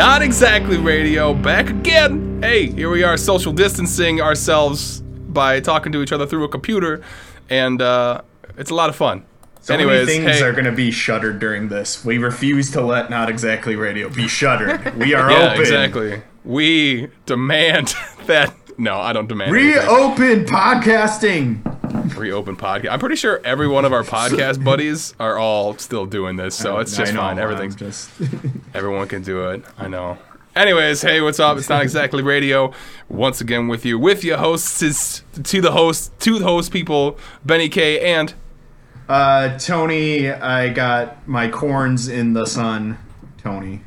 Not Exactly Radio, back again. Hey, here we are, social distancing ourselves by talking to each other through a computer, and uh, it's a lot of fun. So Anyways, many things hey, are going to be shuttered during this. We refuse to let Not Exactly Radio be shuttered. We are yeah, open. exactly. We demand that. No, I don't demand. anything. Reopen podcasting. Reopen podcast. I'm pretty sure every one of our podcast buddies are all still doing this, so it's just fine. Everything's just everyone can do it. I know. Anyways, hey, what's up? It's not exactly radio. Once again with you, with your hosts, to the host, to the host people, Benny K and uh, Tony. I got my corns in the sun. Tony.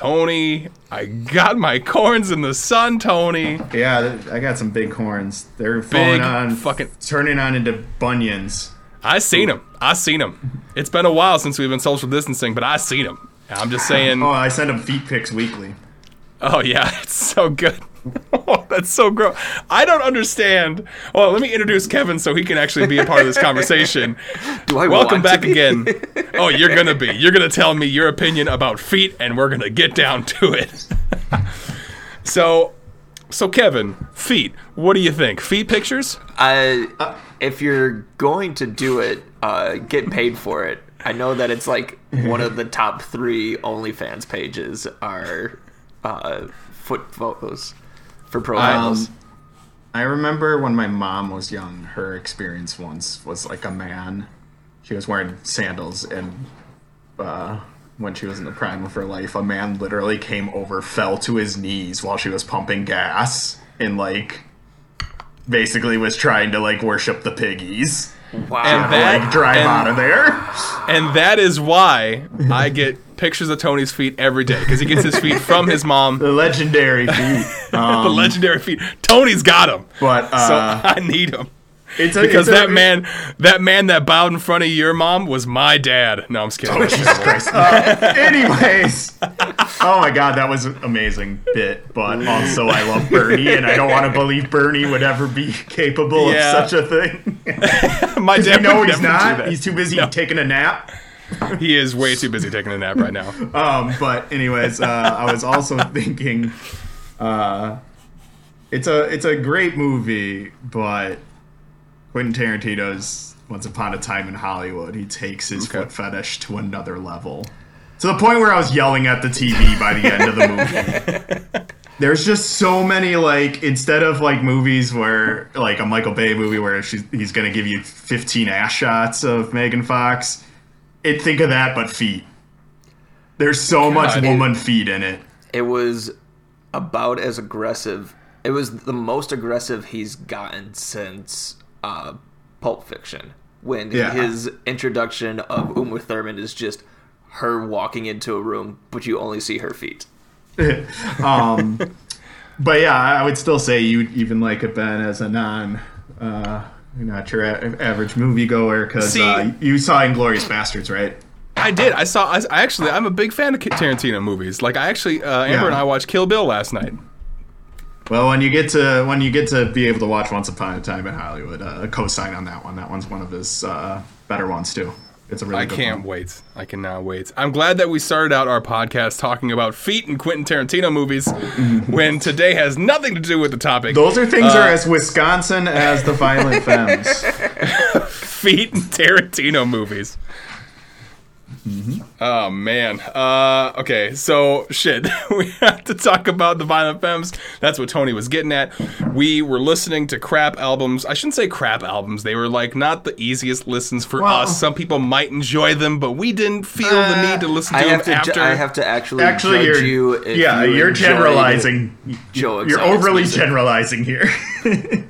Tony. I got my corns in the sun, Tony. Yeah, I got some big horns. They're falling Big on, fucking- turning on into bunions. I seen them. I seen them. It's been a while since we've been social distancing, but I seen them. I'm just saying. Oh, I send them feet pics weekly. Oh yeah, it's so good. Oh, that's so gross. I don't understand. Well, let me introduce Kevin so he can actually be a part of this conversation. Do I Welcome want to back again. Oh, you're gonna be. You're gonna tell me your opinion about feet, and we're gonna get down to it. so, so Kevin, feet. What do you think? Feet pictures? I, if you're going to do it, uh, get paid for it. I know that it's like one of the top three OnlyFans pages are uh, foot photos for profiles. Um, I remember when my mom was young, her experience once was like a man. She was wearing sandals, and uh, when she was in the prime of her life, a man literally came over, fell to his knees while she was pumping gas, and like basically was trying to like worship the piggies. wow. and that- Like drive and- out of there. And that is why I get pictures of Tony's feet every day because he gets his feet from his mom. The legendary feet. The Um, legendary feet. Tony's got him, but uh, So I need him. it's a, Because it's a- that man, that man that bowed in front of your mom was my dad. No, I'm just kidding. Oh, Jesus Christ. Uh, anyways, oh my God, that was an amazing bit. But also, I love Bernie, and I don't want to believe Bernie would ever be capable Yeah. of such a thing. my dad. would he's not. He's too busy taking a nap. He is way too busy taking a nap right now. Um, but anyways, uh, I was also thinking, uh, it's a it's a great movie, but Quentin Tarantino's Once Upon a Time in Hollywood, he takes his Okay. foot fetish to another level, to the point where I was yelling at the TV by the end of the movie. There's just so many like instead of like movies where like a Michael Bay movie where she's, he's gonna give you 15 ass shots of Megan Fox. It think of that but feet. There's so much God. woman feet in it. it was about as aggressive. It was the most aggressive he's gotten since uh, Pulp Fiction. When Yeah. his introduction of Uma Thurman is just her walking into a room, but you only see her feet. Um, but yeah, I would still say you even like it, Ben, as a non, uh, not your a- average moviegoer, because uh, you saw Inglourious Basterds, right? I did. I saw. I, I actually. I'm a big fan of Tarantino movies. Like I actually, uh, Amber Yeah. and I watched Kill Bill last night. Well, when you get to when you get to be able to watch Once Upon a Time in Hollywood, uh, co-sign on that one. That one's one of his uh, better ones too. It's a really I can't one. wait. I cannot wait. I'm glad that we started out our podcast talking about feet and Quentin Tarantino movies when today has nothing to do with the topic. Those are things Uh, are as Wisconsin as the Violent Femmes. feet and Tarantino movies. Oh man. Uh, okay, so shit. we have to talk about the Violent Femmes. That's what Tony was getting at. We were listening to crap albums. I shouldn't say crap albums. They were like not the easiest listens for Well- us. Some people might enjoy them, but we didn't feel the Uh, need to listen I to have them to. after. Ju- I have to actually, Actually, judge you're you. If yeah, you you're generalizing. Joe You're overly music. generalizing here.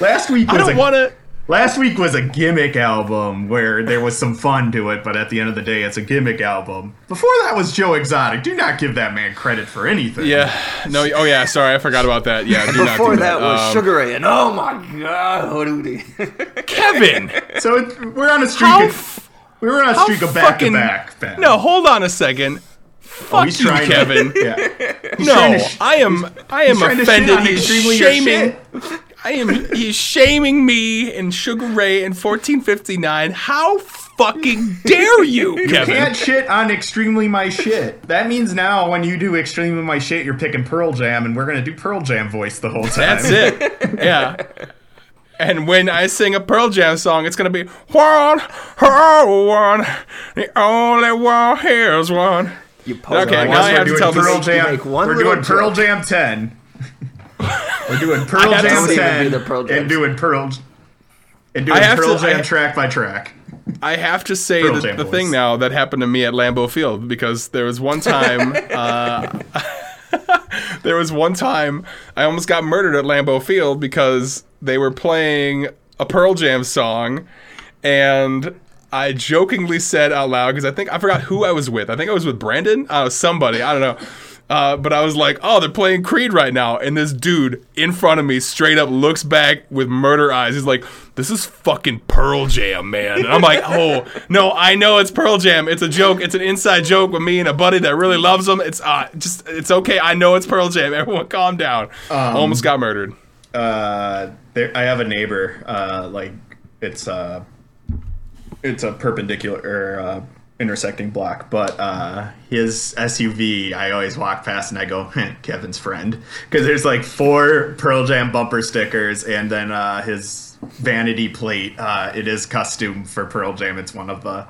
Last week I don't want to. Last week was a gimmick album where there was some fun to it, but at the end of the day, it's a gimmick album. Before that was Joe Exotic. Do not give that man credit for anything. Yeah. No. Oh yeah. Sorry, I forgot about that. Yeah. Do not Before do that was Um, Sugar Ray, and oh my god, Hootie. Kevin. So it, we're on a streak. How of, we were on a streak of back fucking- to back. Ben. No, hold on a second. Oh, Fuck he's you, trying Kevin. To, yeah. He's No, trying to sh- I am. I am trying to offended. He's extremely your shaming. I am. He's shaming me and Sugar Ray in 1459. How fucking dare you, Kevin? You can't shit on extremely my shit. That means now when you do extremely my shit, you're picking Pearl Jam, and we're gonna do Pearl Jam voice the whole time. That's it. Yeah. And when I sing a Pearl Jam song, it's gonna be one, oh, one, the only one here's one. You post Okay, one- now I we're have to doing tell this- Pearl you Jam. make one We're little doing Pearl joke. Jam 10. We're doing Pearl have to Jam see it 10 the Pearl Jam and doing Pearl and I doing have Pearl to- Jam I- track by track. I have to say Pearl that the voice. thing now that happened to me at Lambeau Field because there was one time. uh, there was one time I almost got murdered at Lambeau Field because they were playing a Pearl Jam song, and I jokingly said out loud because I think I forgot who I was with. I think I was with Brandon, uh, somebody I don't know. Uh, but I was like, "Oh, they're playing Creed right now," and this dude in front of me straight up looks back with murder eyes. He's like, "This is fucking Pearl Jam, man." And I'm like, "Oh no, I know it's Pearl Jam. It's a joke. It's an inside joke with me and a buddy that really loves them. It's uh, just, it's okay. I know it's Pearl Jam. Everyone, calm down." Almost got murdered. Uh, there, I have a neighbor. Uh, like it's uh, it's a perpendicular or uh, intersecting block, but uh, his SUV. I always walk past and I go, "Heh, Kevin's friend, because there's like four Pearl Jam bumper stickers, and then uh, his vanity plate. Uh, it is custom for Pearl Jam. It's one of the.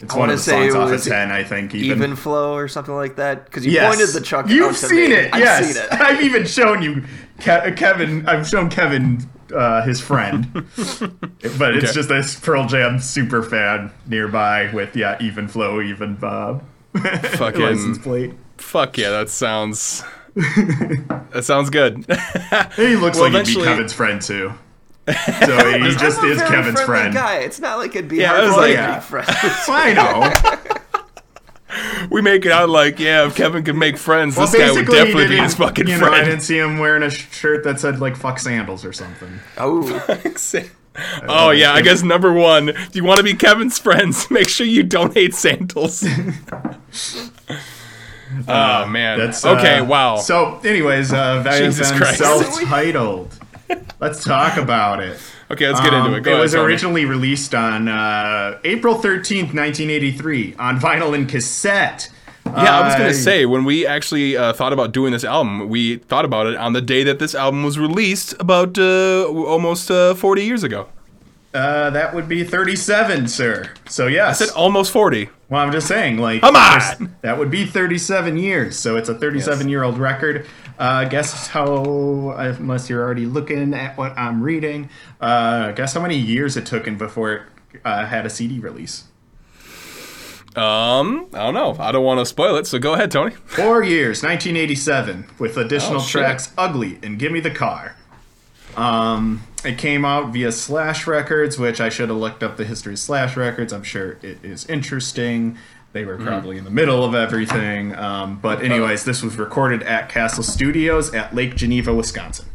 It's one wanna of the say songs off of ten, I think. Even, even flow or something like that because you Yes. pointed the truck. You've out to seen it. I've yes, seen it. I've even shown you, Ke- Kevin. I've shown Kevin uh, his friend, but it's Okay. just this Pearl Jam super fan nearby with yeah, even flow, even Bob. Fucking- license plate. Fuck yeah, that sounds. that sounds good. He looks Well, like he'd be Kevin's friend too. So he just is Kevin's friend. Guy. It's not like it'd be Yeah, hard I was like- Yeah. be friends. I know. We make it out like, yeah, if Kevin could make friends, Well, this guy would definitely be his fucking you know, I didn't see him wearing a shirt that said like "fuck sandals" or something. oh, oh yeah, I guess number one, if you want to be Kevin's friends, make sure you don't hate sandals. oh man. That's okay. uh, wow. So, anyways, uh, Jesus Valiant Christ. self-titled. Let's talk about it. Okay, let's get into Um, it. Go it was ahead, Tony. originally released on uh, April 13th, 1983, on vinyl and cassette. Yeah, I was gonna Uh, say when we actually uh, thought about doing this album, we thought about it on the day that this album was released, about uh, almost uh, forty years ago. Uh, that would be 37, sir. So, yes. I said almost forty. well, I'm just saying, like, Come on! that would be 37 years. So, it's a 37 year old record. Uh, guess how, unless you're already looking at what I'm reading, uh, guess how many years it took in before it uh, had a CD release? Um, I don't know. I don't want to spoil it, so go ahead, Tony. Four years, 1987, with additional Oh, tracks "Ugly" and "Gimme the Car." Um, it came out via Slash Records, which I should have looked up the history of Slash Records. I'm sure it is interesting. They were probably in the middle of everything. Um, but anyways, this was recorded at Castle Studios at Lake Geneva, Wisconsin.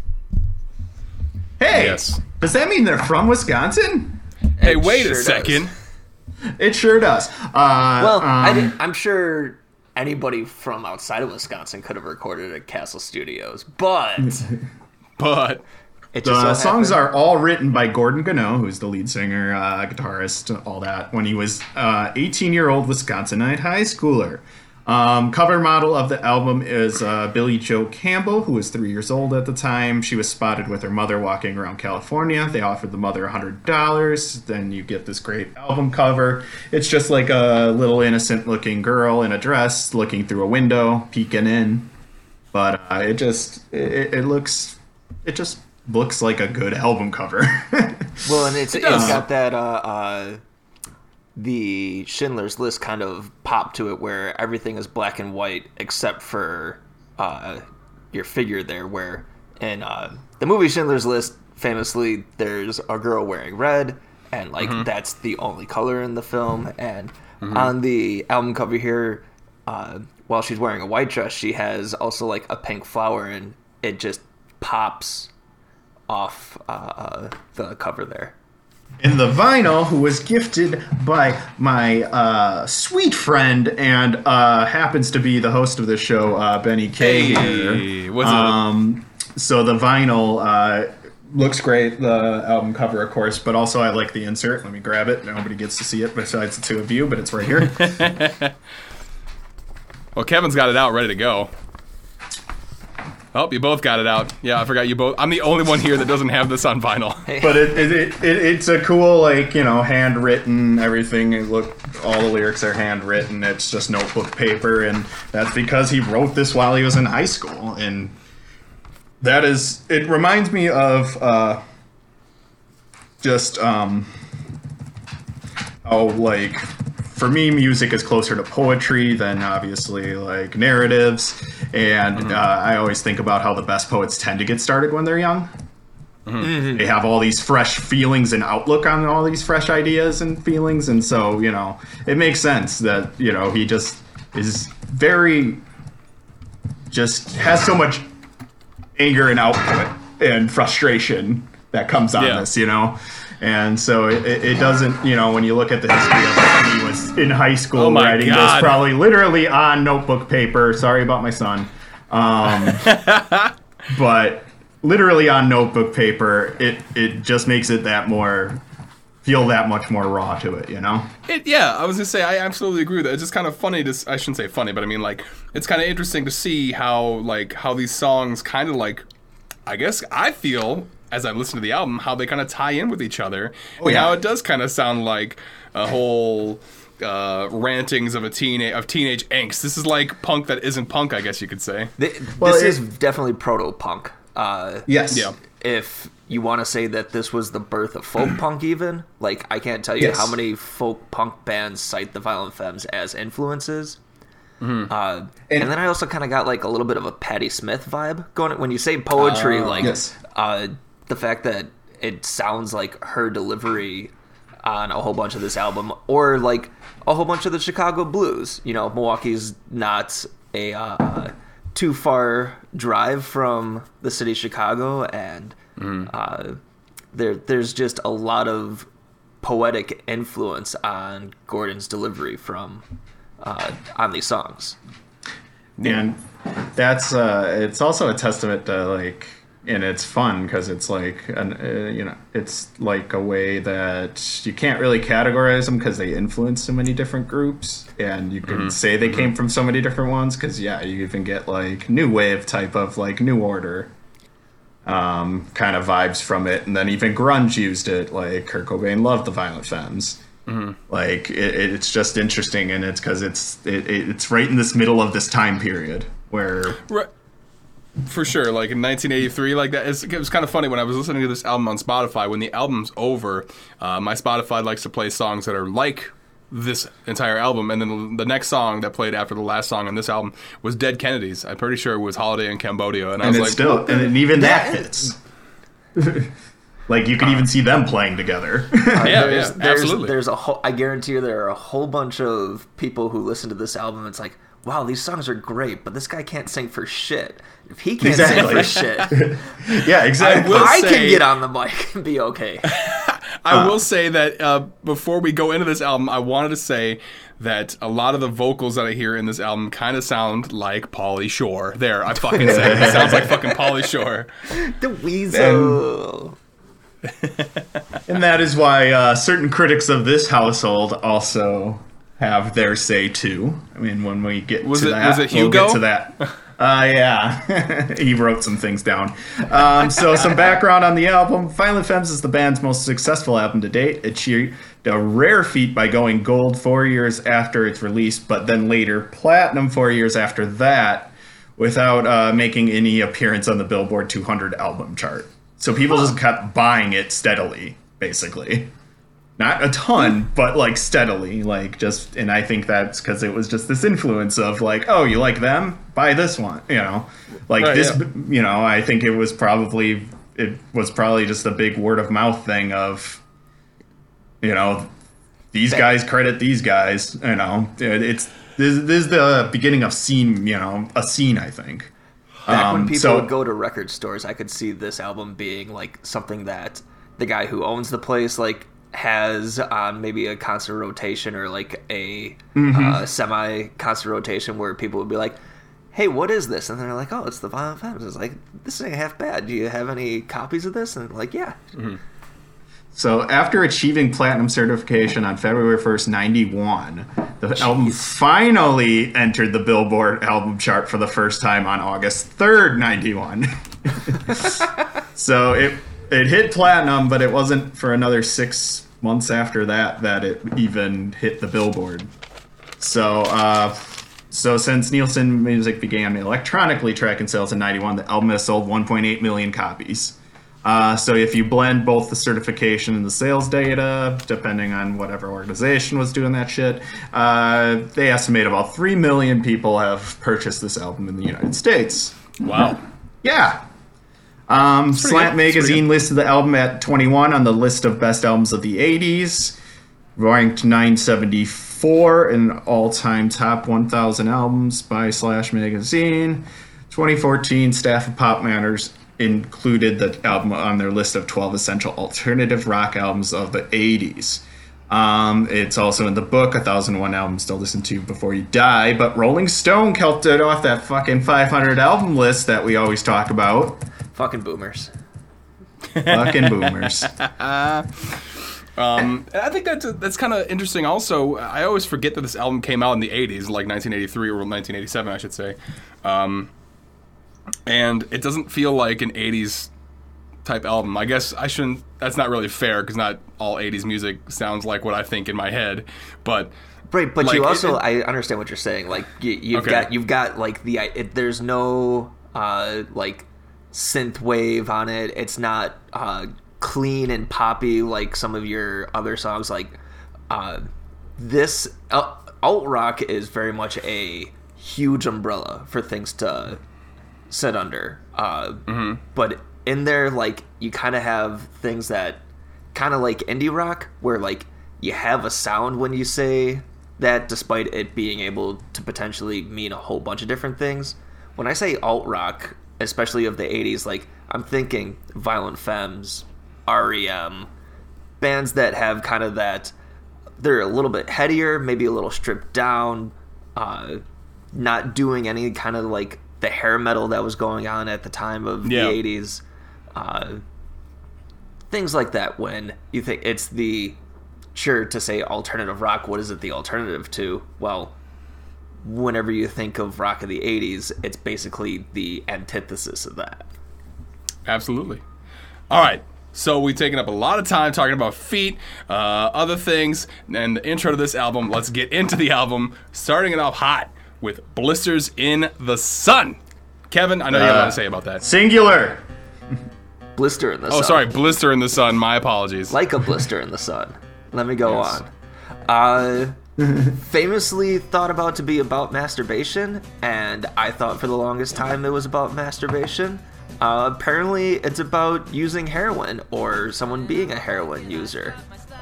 Hey, Yes. does that mean they're from Wisconsin? Hey, It wait sure a does. second. It sure does. Uh, well, I um, didn't, I'm sure anybody from outside of Wisconsin could have recorded at Castle Studios, but But it The so songs happened- are all written by Gordon Gano, who's the lead singer, uh, guitarist, all that, when he was uh, 18 year old Wisconsinite high schooler. Um, cover model of the album is uh, Billy Joe Campbell, who was three years old at the time. She was spotted with her mother walking around California. They offered the mother $100. Then you get this great album cover. It's just like a little innocent looking girl in a dress looking through a window, peeking in. But uh, it just, it, it looks, it just looks like a good album cover. Well, and it's, it does. has got that uh, uh, the Schindler's List kind of pop to it, where everything is black and white except for uh, your figure there. Where in uh, the movie Schindler's List, famously, there's a girl wearing red, and like that's the only color in the film. And on the album cover here, uh, while she's wearing a white dress, she has also like a pink flower, and it just pops off uh, uh, the cover there. in the vinyl, who was gifted by my uh, sweet friend and uh, happens to be the host of the show, uh, Benny K. Hey, here. what's up? um, so the vinyl uh, looks great. The album cover, of course, but also I like the insert. Let me grab it. Nobody gets to see it besides the two of you, but it's right here. Well, Kevin's got it out, ready to go. Oh, you both got it out. Yeah, I forgot you both. I'm the only one here that doesn't have this on vinyl. but it, it, it, it it's a cool like you know handwritten everything. Look all the lyrics are handwritten. It's just notebook paper, and that's because he wrote this while he was in high school. And that is it reminds me of uh, just um, how like for me music is closer to poetry than obviously like narratives. And uh, i always think about how the best poets tend to get started when they're young. They have all these fresh feelings and outlook on all these fresh ideas and feelings. And so you know it makes sense that you know he just is very just has so much anger and output and frustration that comes on Yeah. this you know? And so it, it doesn't you know when you look at the history of was in high school Oh writing God. this probably literally on notebook paper sorry about my son um, but literally on notebook paper it it just makes it that more feel that much more raw to it you know It, yeah, I was gonna say I absolutely agree with that. It's just kind of funny to I shouldn't say funny, but I mean like it's kind of interesting to see how like how these songs kind of like. I guess I feel as I listen to the album how they kind of tie in with each other, Oh, yeah. how it does kind of sound like a whole uh, rantings of a teen of teenage angst. This is like punk that isn't punk, I guess you could say. Th- Well, this it- is definitely proto punk. Uh, yes Yeah. if you want to say that this was the birth of folk punk, even like I can't tell you Yes. how many folk punk bands cite the Violent Femmes as influences. Mm-hmm. Uh, and, then I also kind of got like a little bit of a Patti Smith vibe going. When you say poetry, like Yes. uh, the fact that it sounds like her delivery on a whole bunch of this album, or like a whole bunch of the Chicago blues. You know, Milwaukee's not a uh, too far drive from the city of Chicago, and uh, there there's just a lot of poetic influence on Gordon's delivery from uh, on these songs. and that's uh it's also a testament to like and it's fun because it's like an uh, you know it's like a way that you can't really categorize them because they influence so many different groups and you can say they came from so many different ones because yeah you even get like new wave type of like new order um, kind of vibes from it and then even grunge used it like kurt cobain loved the violent femmes. Like it, it's just interesting and it's because it's it, it's right in this middle of this time period where Right. For sure, like in 1983, like that. It's, it was kind of funny when I was listening to this album on Spotify. When the album's over, uh, my Spotify likes to play songs that are like this entire album, and then the next song that played after the last song on this album was Dead Kennedys. I'm pretty sure it was Holiday in Cambodia, and I and was like, still and even that That- fits like you can even see them playing together yeah, there's, yeah, there's, absolutely. There's a whole. I guarantee you, there are a whole bunch of people who listen to this album. It's like, wow, these songs are great, but this guy can't sing for shit. If he can't Exactly. sing for shit, yeah exactly will I say- can get on the mic and be okay. I will say that uh, before we go into this album, I wanted to say that a lot of the vocals that I hear in this album kind of sound like Pauly Shore. There, I fucking said it. It sounds like fucking Pauly Shore. the weasel. and that is why uh, certain critics of this household also have their say too. I mean when we get Was to it- that was it we'll get to that. Uh, yeah. He wrote some things down. Um, so some background on the album. Violent femmes is the band's most successful album to date. It achieved a rare feat by going gold four years after its release but then later platinum four years after that without uh, making any appearance on the billboard 200 album chart. So people just kept buying it steadily basically not a ton, but like steadily, like just, and I think that's because it was just this influence of like, oh, you like them, buy this one, you know, like Right, this, yeah. you know. I think it was probably it was probably just a big word of mouth thing of, you know, these guys credit these guys, you know. It- It's this, this is the beginning of scene, you know, a scene. I think. Back when Um, people so- would go to record stores, I could see this album being like something that the guy who owns the place like has on maybe a constant rotation or like a Mm-hmm. uh, semi constant rotation where people would be like, "Hey, what is this?" And then they're like, "Oh, it's the Violent Femmes." It's like this ain't half bad. Do you have any copies of this? And they're like, "Yeah." So after achieving platinum certification on February 1st, 91, the album finally entered the Billboard album chart for the first time on August 3rd, 91. so it it hit platinum, but it wasn't for another 6 months after that that it even hit the Billboard. So uh so since Nielsen Music began electronically tracking sales in 91, the album has sold 1.8 million copies. Uh, so if you blend both the certification and the sales data, depending on whatever organization was doing that shit, uh, they estimate about 3 million people have purchased this album in the United States. Wow. Yeah. Um, Slant good. Magazine listed the album at 21 on the list of best albums of the 80s, ranked 974 in all-time top 1,000 albums by Slash Magazine. 2014, staff of Pop Matters included the album on their list of 12 essential alternative rock albums of the 80s. Um, it's also in the book, 1001 albums to listen to before you die. But Rolling Stone helped it off that fucking 500 album list that we always talk about. Fucking boomers. Fucking boomers. Um, I think that's that's kind of interesting. Also, I always forget that this album came out in the '80s, like 1983 or 1987, I should say. Um, and it doesn't feel like an '80s type album. I guess I shouldn't. That's not really fair because not all '80s music sounds like what I think in my head. But Right, but Like, you it- also it- I understand what you're saying. Like you, you've Okay. got you've got like the it, there's no uh like synth wave on it. It's not uh clean and poppy like some of your other songs. Like uh this uh, alt rock is very much a huge umbrella for things to sit under. Uh, But in there, like you kind of have things that kind of like indie rock, where like you have a sound when you say that, despite it being able to potentially mean a whole bunch of different things. When I say alt rock, especially of the '80s, like I'm thinking Violent Femmes, REM, bands that have kind of that. They're a little bit headier, maybe a little stripped down, uh, not doing any kind of like the hair metal that was going on at the time of Yeah. the 80s. Uh, things like that when you think it's the sure to say alternative rock what is it the alternative to well whenever you think of rock of the 80s it's basically the antithesis of that Absolutely. All right. So we've taken up a lot of time talking about feet, uh, other things, and the intro to this album. Let's get into the album, starting it off hot with "Blisters in the Sun." Kevin, I know you have a lot to say about that. Singular. blister in the Oh, sun Oh, sorry, "Blister in the Sun." My apologies. like a blister in the sun let me go Yes. on uh famously thought about to be about masturbation and i thought for the longest time it was about masturbation uh, apparently it's about using heroin or someone being a heroin user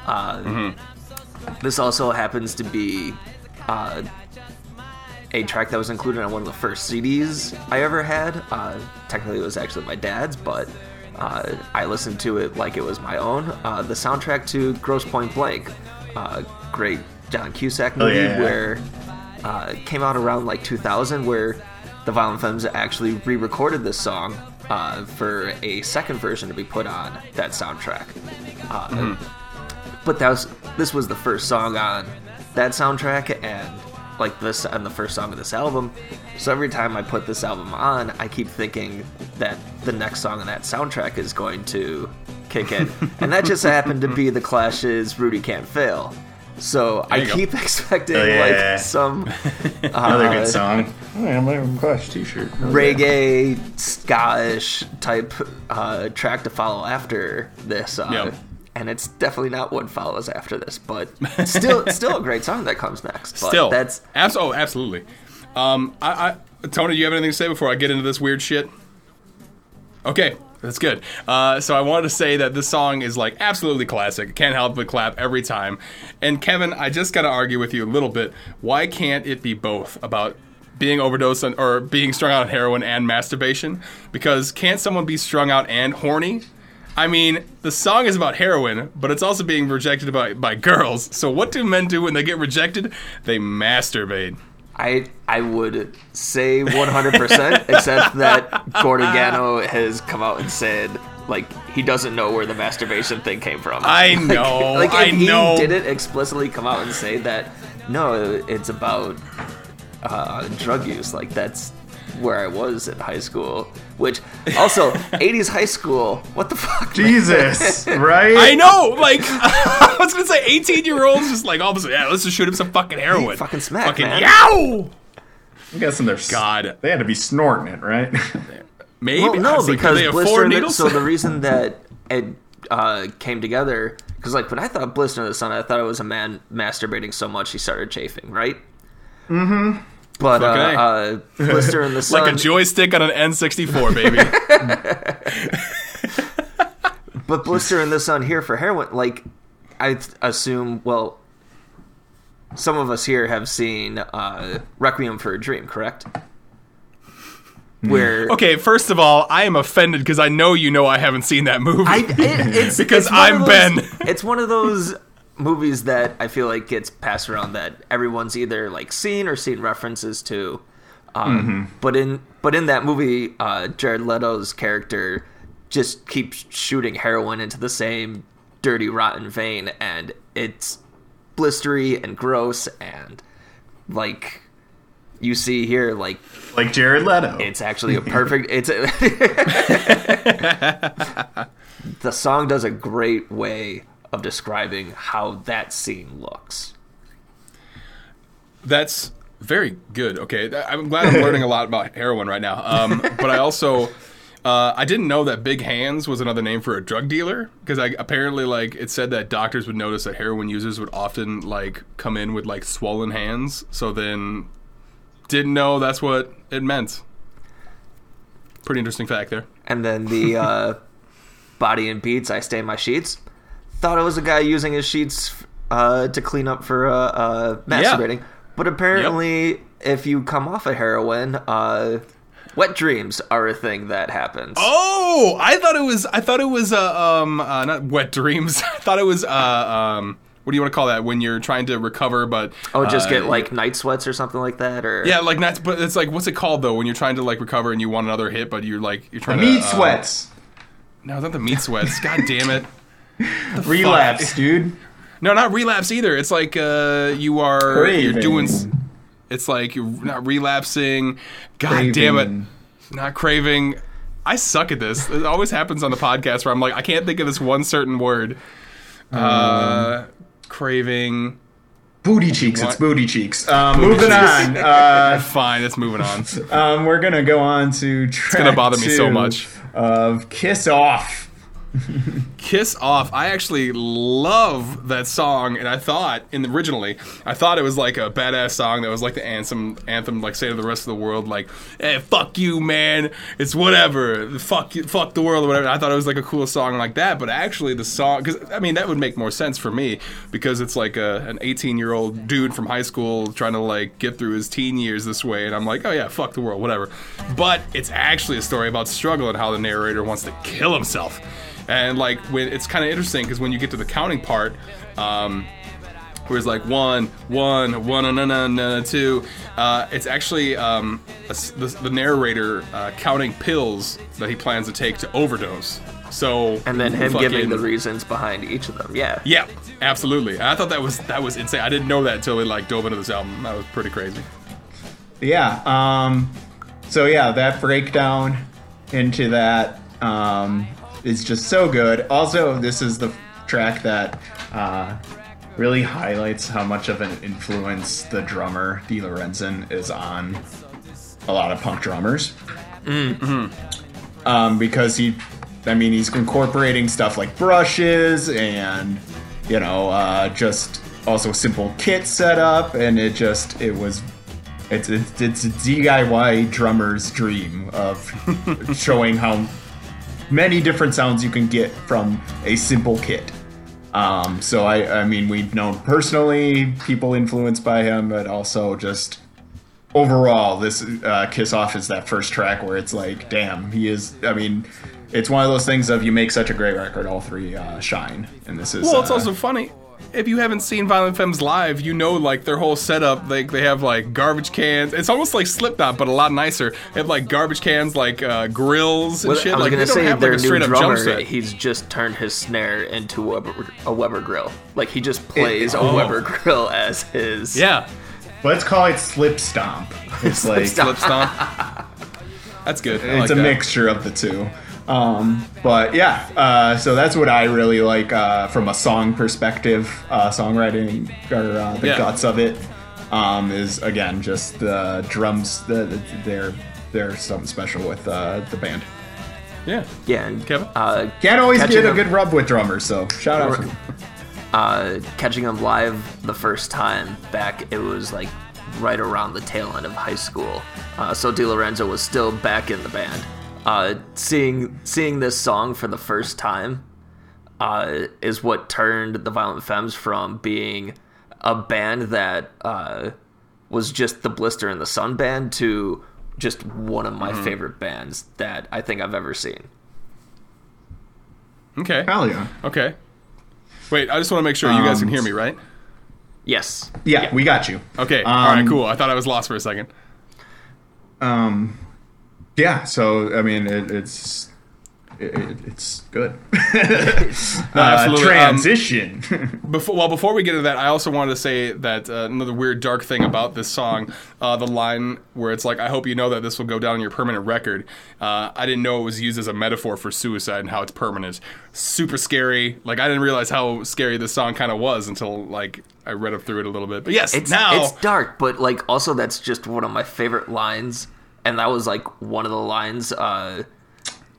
uh, this also happens to be uh, a track that was included on one of the first CDs I ever had. Uh, technically, it was actually my dad's, but uh, I listened to it like it was my own. Uh, the soundtrack to Grosse Pointe Blank, uh, great John Cusack movie yeah. where uh, it came out around like 2000, where the Violent Femmes actually re-recorded this song uh, for a second version to be put on that soundtrack. Uh, But that was this was the first song on that soundtrack, and like this and the first song of this album. So every time I put this album on, I keep thinking that the next song on that soundtrack is going to kick in, and that just happened to be the Clash's "Rudy Can't Fail." So I you go. keep expecting Oh, yeah. like some Another uh, good song. Oh, yeah, my Clash t-shirt. reggae, Scottish type uh, track to follow after this. Uh, Yep. And it's definitely not what follows after this, but still, still a great song that comes next. But Still, that's Abs- oh, absolutely. Um, I, I, Tony, do you have anything to say before I get into this weird shit? Okay, that's good. Uh, so I wanted to say that this song is like absolutely classic. Can't help but clap every time. And Kevin, I just got to argue with you a little bit. Why can't it be both about being overdosed on, or being strung out on heroin and masturbation? Because can't someone be strung out and horny? I mean, the song is about heroin, but it's also being rejected by, by girls. So what do men do when they get rejected? They masturbate. I I would say 100%, except that Gordon Gano has come out and said like he doesn't know where the masturbation thing came from. I know. like I if know. he didn't explicitly come out and say that no it's about uh, drug use like that's where i was in high school which also 80s high school what the fuck? Jesus, right? I know. Like I was gonna say, eighteen year olds just like all of a sudden, yeah, let's just shoot him some fucking heroin. fucking smack, fucking man. yow. I'm guessing they're God. They had to be snorting it, right? Maybe well, no was like, because do they blister afford in the, so the reason that it uh, came together because like when i thought blister in the sun i thought it was a man masturbating so much he started chafing right mm-hmm but Okay. uh, uh, blister in the sun like a joystick on an N64, baby. But Blister in the Sun here for heroin, like I assume, well, some of us here have seen uh, Requiem for a Dream, correct? Where okay, first of all, I am offended because I know you know I haven't seen that movie. I, it, it's Because it's I'm those- Ben. It's one of those movies that I feel like gets passed around that everyone's either like seen or seen references to. Um, Mm-hmm. But in but in that movie, uh, Jared Leto's character just keeps shooting heroin into the same dirty, rotten vein, and it's blistery and gross, and like you see here, like like Jared Leto. it's actually a perfect. It's a, the song does a great way of describing how that scene looks. That's very good. Okay, I'm glad I'm learning a lot about heroin right now. Um, but I also uh, I didn't know that big hands was another name for a drug dealer because I apparently like it said that doctors would notice that heroin users would often like come in with like swollen hands. So then didn't know that's what it meant. Pretty interesting fact there. And then the uh, body and beats, I stain my sheets. Thought it was a guy using his sheets uh, to clean up for uh, uh, masturbating, but apparently, if you come off of heroin, uh, wet dreams are a thing that happens. Oh, I thought it was. I thought it was. Uh, um, uh, not wet dreams. I thought it was. Uh, um, what do you want to call that when you're trying to recover? But Oh, just uh, get like night sweats or something like that, or Yeah, like not. But it's like what's it called though? When you're trying to like recover and you want another hit, but you're like you're trying Meat to uh, sweats. No, it's not the meat sweats. God damn it. Relapse, dude. No, not relapse either. It's like uh, you are you're doing. It's like you're not relapsing. God damn it. Not craving. I suck at this. It always happens on the podcast where I'm like, I can't think of this one certain word. Uh, craving. Booty cheeks. It's booty cheeks. Um, moving on. Uh, Fine, let's moving on. um, we're gonna go on to track gonna bother me so much. Of Kiss Off. Kiss Off. I actually love that song, and I thought, in originally, I thought it was like a badass song that was like the anthem, anthem, like say to the rest of the world, like, "Hey, fuck you, man. It's whatever. Fuck you, fuck the world, or whatever." I thought it was like a cool song like that, but actually, the song, because I mean, that would make more sense for me because it's like a, an 18 year old dude from high school trying to like get through his teen years this way, and I'm like, oh yeah, fuck the world, whatever. But it's actually a story about struggle and how the narrator wants to kill himself. And like when it's kind of interesting because when you get to the counting part, um, where it's like one, one, one, no, no, no, no, two, uh, it's actually um, a s the, the narrator uh, counting pills that he plans to take to overdose. So and then him fucking- giving the reasons behind each of them. Yeah, yeah, absolutely. I thought that was that was insane. I didn't know that until we like dove into this album. That was pretty crazy. Yeah. Um, so yeah, that breakdown into that um, is just so good. Also, this is the track that uh, really highlights how much of an influence the drummer DeLorenzo is on a lot of punk drummers. Um, because he, I mean, he's incorporating stuff like brushes and you know, uh, just also simple kit setup, and it just it was it's it's, it's a DIY drummer's dream of showing how many different sounds you can get from a simple kit. Um, so I, I mean, we've known personally people influenced by him, but also just overall, this uh, Kiss Off is that first track where it's like, damn, he is. I mean, it's one of those things of you make such a great record, all three uh, shine, and this is. Well, it's uh, also funny. If you haven't seen Violent Femmes live, you know like their whole setup. Like they have like garbage cans. It's almost like Slipknot, but a lot nicer. They have like garbage cans, like uh, grills and Well, shit. I was like gonna they don't say have their like new straight up drum drummer. He's just turned his snare into a, a Weber grill. Like he just plays a oh. Weber grill as his. Yeah, Let's call it slip stomp. It's like Stomp. Slip Stomp. That's good. I it's like a that. mixture of the two. Um, but yeah, uh, so that's what I really like uh, from a song perspective, uh, songwriting or uh, the Yeah. guts of it um, is again just the drums. The, the, they're they're something special with uh, the band. Yeah. Yeah, and Kevin? Uh, Can't always get a them- good rub with drummers, so shout out. to them. uh, catching him live the first time back, it was like right around the tail end of high school. Uh, so DeLorenzo was still back in the band. Uh, seeing seeing this song for the first time uh, is what turned the Violent Femmes from being a band that uh, was just the Blister and the Sun band to just one of my favorite bands that I think I've ever seen. Okay. Hell yeah. Okay. Wait, I just want to make sure you guys Um, can hear me, right? Yes. Yeah, we got you. Okay. All right. Um, Cool. I thought I was lost for a second. Um, yeah, so I mean, it, it's it, it's good. No, uh, absolutely. Um, transition. Before, well, before we get into that, I also wanted to say that uh, another weird, dark thing about this song, uh, the line where it's like, "I hope you know that this will go down on your permanent record." Uh, I didn't know it was used as a metaphor for suicide and how it's permanent. Super scary. Like I didn't realize how scary this song kind of was until like I read up through it a little bit. But yes, It's now it's dark, but like also that's just one of my favorite lines, and that was like one of the lines uh,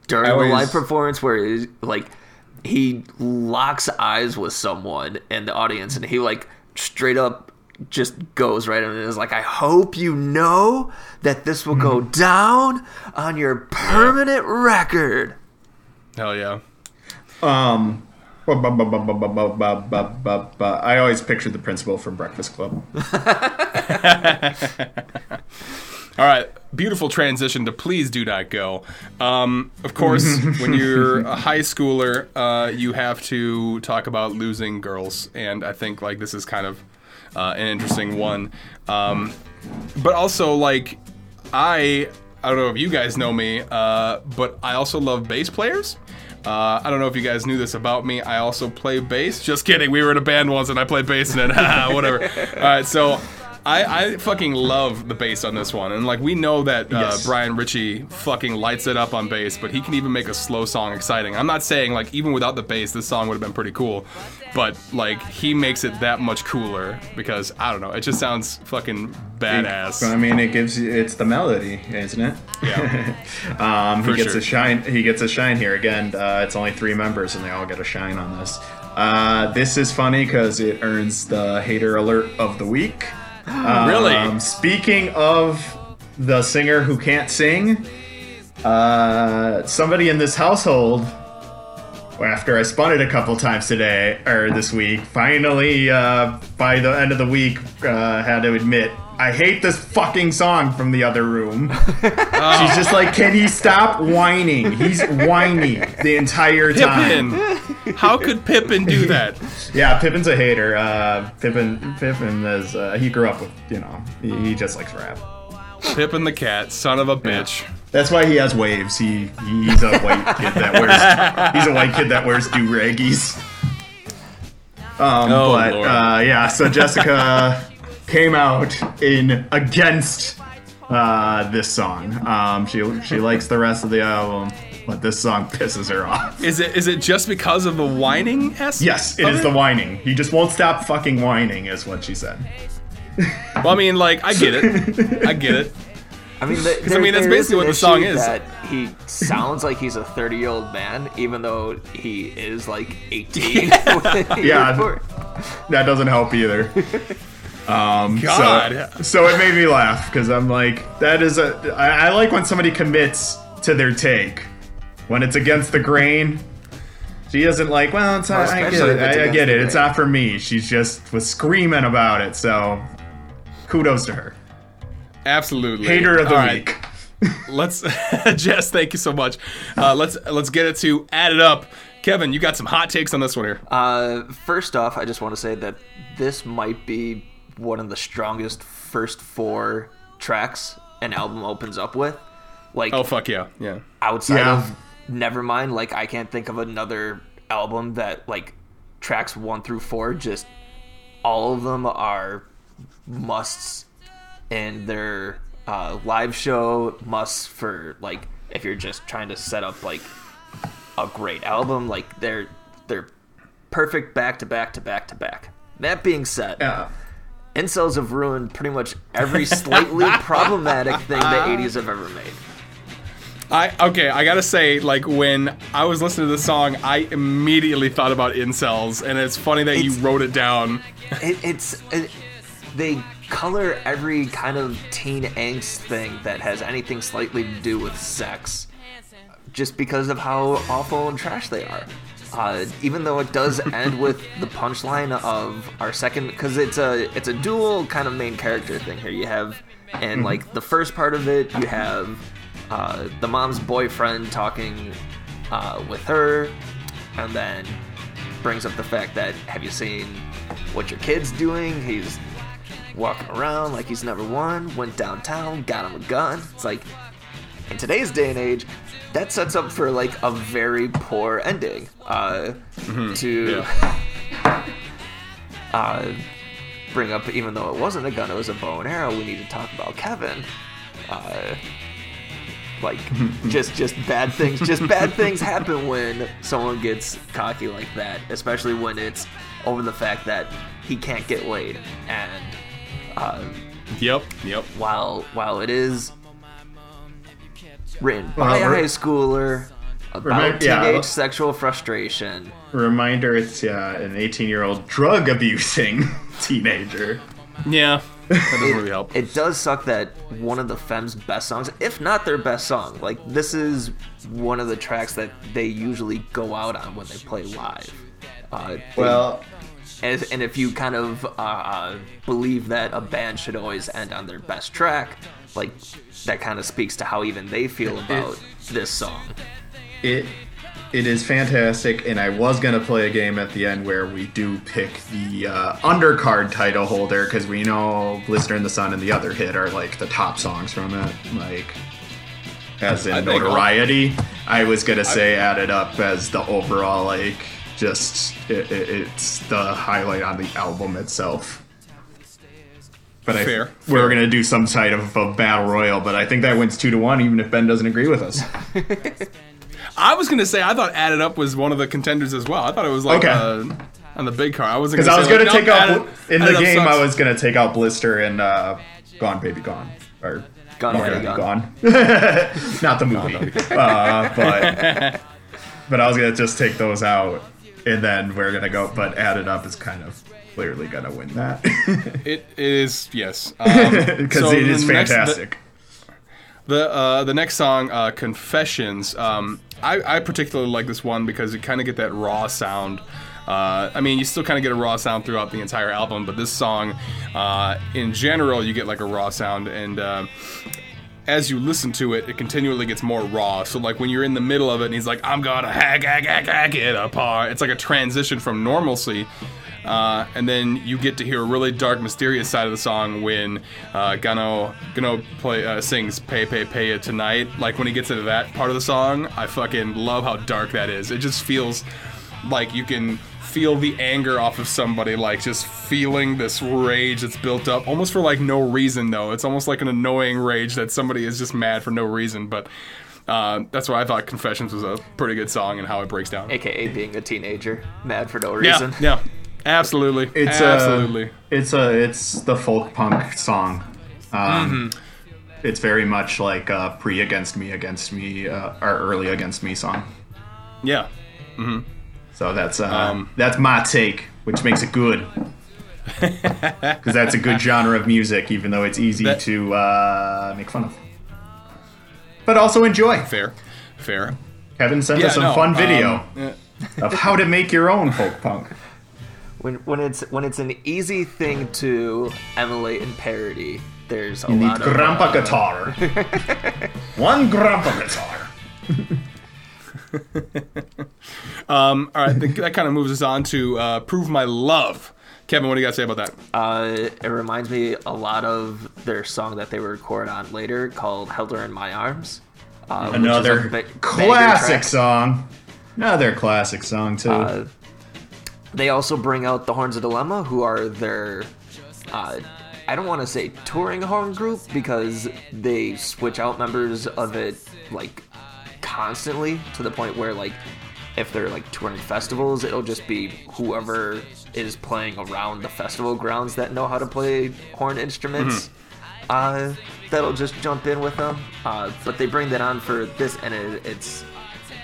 during always... the live performance where it, like he locks eyes with someone in the audience and he like straight up just goes right in and is like, I hope you know that this will go down on your permanent yeah. record. Hell yeah. Um, I always pictured the principal from Breakfast Club. All right, beautiful transition to please do not go. Um, of course, when you're a high schooler, uh, you have to talk about losing girls, and I think like this is kind of uh, an interesting one. Um, but also, like, I I don't know if you guys know me, uh, but I also love bass players. Uh, I don't know if you guys knew this about me. I also play bass. Just kidding. We were in a band once, and I played bass in it. Whatever. All right, so I, I fucking love the bass on this one, and like we know that uh, Yes. Brian Ritchie fucking lights it up on bass, but he can even make a slow song exciting. I'm not saying like even without the bass, this song would have been pretty cool, but like he makes it that much cooler because I don't know, it just sounds fucking badass. I mean, it gives you it's the melody, isn't it? Yeah. Um, he gets sure. a shine. He gets a shine here again. Uh, it's only three members, and they all get a shine on this. Uh, this is funny because it earns the hater alert of the week. Really? Um, speaking of the singer who can't sing, uh, somebody in this household, after I spun it a couple times today or this week, finally uh, by the end of the week uh, had to admit I hate this fucking song from the other room. She's just like, can he stop whining? He's whining the entire time. Pippin. How could Pippin do that? Yeah, Pippin's a hater. Uh, Pippin, Pippin is uh, he grew up with you know he, he just likes rap. Pippin the cat, son of a bitch. That's why he has waves. He he's a white kid that wears he's a white kid that wears do raggies. Um, Oh, but Lord. uh, yeah, so Jessica came out in against uh, this song. Um, she she likes the rest of the album, but this song pisses her off. Is it is it just because of the whining aspect? Yes, it of is the whining. He just won't stop fucking whining, is what she said. Well, I mean, like, I get it. I get it. I mean, the, I mean, that's basically what the song is. That he sounds like he's a 30 year old man, even though he is like 18. Yeah. That doesn't help either. Um, God. So, so it made me laugh because I'm like, that is a. I, I like when somebody commits to their take. When it's against the grain, she isn't like, well, it's not, I get it. it's I, I get it. It's not for me. She's just was screaming about it. So, kudos to her. Absolutely. Hater of the All right. week. Let's Jess, thank you so much. Uh, let's let's get it to add it up. Kevin, you got some hot takes on this one here. Uh, first off, I just want to say that this might be one of the strongest first four tracks an album opens up with. Like Oh fuck yeah, yeah. outside Yeah. of Nevermind, like I can't think of another album that like tracks one through four just all of them are musts in their uh, live show, musts for like if you're just trying to set up like a great album, like they're they're perfect back to back to back to back. That being said, Yeah. Incels have ruined pretty much every slightly problematic thing the ah. 80s have ever made. I okay, I gotta say, like when I was listening to the song, I immediately thought about incels, and it's funny that you wrote it down. it, it's it, they color every kind of teen angst thing that has anything slightly to do with sex just because of how awful and trash they are uh, even though it does end with the punchline of our second because it's a it's a dual kind of main character thing here you have and like the first part of it you have uh, the mom's boyfriend talking uh, with her and then brings up the fact that have you seen what your kid's doing? He's walking around like he's never won, went downtown, got him a gun. It's like in today's day and age, that sets up for like a very poor ending. Uh, to uh, bring up, even though it wasn't a gun, it was a bow and arrow. We need to talk about Kevin. Uh, like just just bad things just bad things happen when someone gets cocky like that especially when it's over the fact that he can't get laid and uh, Yep, yep. while while it is written Well, by a high schooler about Remember- yeah, teenage well- sexual frustration Reminder: It's yeah, an 18-year-old drug abusing teenager. Yeah, that doesn't really help. it does suck that one of the Femmes' best songs, if not their best song, like this is one of the tracks that they usually go out on when they play live. Uh, they- Well, and, and if you kind of uh, uh, believe that a band should always end on their best track, like that kind of speaks to how even they feel about this song. it it is fantastic, and I was gonna play a game at the end where we do pick the uh, undercard title holder because we know "Blister in the Sun" and the other hit are like the top songs from it, like as in I notoriety. I was gonna say add it up as the overall like just it, it, it's the highlight on the album itself. But I, Fair, we're gonna do some type of a battle royal, but I think that wins two to one, even if Ben doesn't agree with us. I was gonna say I thought Added Up was one of the contenders as well. I thought it was like Okay. uh, on the big car. I wasn't Because I was say, gonna take nope, out Added- in the game. I was gonna take out Blister and uh, Gone Baby Gone or Gone Baby Baby Gone. not the movie. uh, but but I was gonna just take those out, and then we're gonna go. But added up is kind of clearly gonna win that It, it is yes, um, because so it is the next- the- fantastic. The uh, the next song, uh, Confessions. Um, I, I particularly like this one because you kind of get that raw sound. Uh, I mean, you still kind of get a raw sound throughout the entire album, but this song, uh, in general, you get like a raw sound, and uh, as you listen to it, it continually gets more raw. So like when you're in the middle of it, and he's like, "I'm gonna hack, hack, hack, hack it apart." It's like a transition from normalcy. Uh, and then you get to hear a really dark, mysterious side of the song when uh, Gano Gano play uh, sings "Pay Pay Pay It Tonight." Like when he gets into that part of the song, I fucking love how dark that is. It just feels like you can feel the anger off of somebody, like just feeling this rage that's built up, almost for like no reason though. It's almost like an annoying rage that somebody is just mad for no reason. But uh, that's why I thought "Confessions" was a pretty good song and how it breaks down. AKA being a teenager, mad for no reason. Yeah, reason. yeah, absolutely, It's absolutely. A, it's a it's the folk punk song. Um, Mm-hmm. It's very much like a pre Against Me Against Me uh, or early Against Me song. yeah. So that's uh, Um, that's my take, which makes it good. Because that's a good genre of music, even though it's easy That- to uh, make fun of, but also enjoy. Fair, fair. Kevin sent Yeah, us a no, fun video um, of how to make your own folk punk. When when it's when it's an easy thing to emulate and parody, there's a You need lot of grandpa uh, guitar. One grandpa guitar. Um, all right, th- that kind of moves us on to uh, "Prove My Love." Kevin, what do you got to say about that? Uh, it reminds me a lot of their song that they were recorded on later called "Held Her in My Arms." Uh, which is a Another ba- classic song. Another classic song too. They also bring out the Horns of Dilemma, who are their, uh, I don't want to say touring horn group because they switch out members of it like constantly to the point where like if they're like touring festivals, it'll just be whoever is playing around the festival grounds that know how to play horn instruments. Uh, that'll just jump in with them. Uh, but they bring that on for this, and it, it's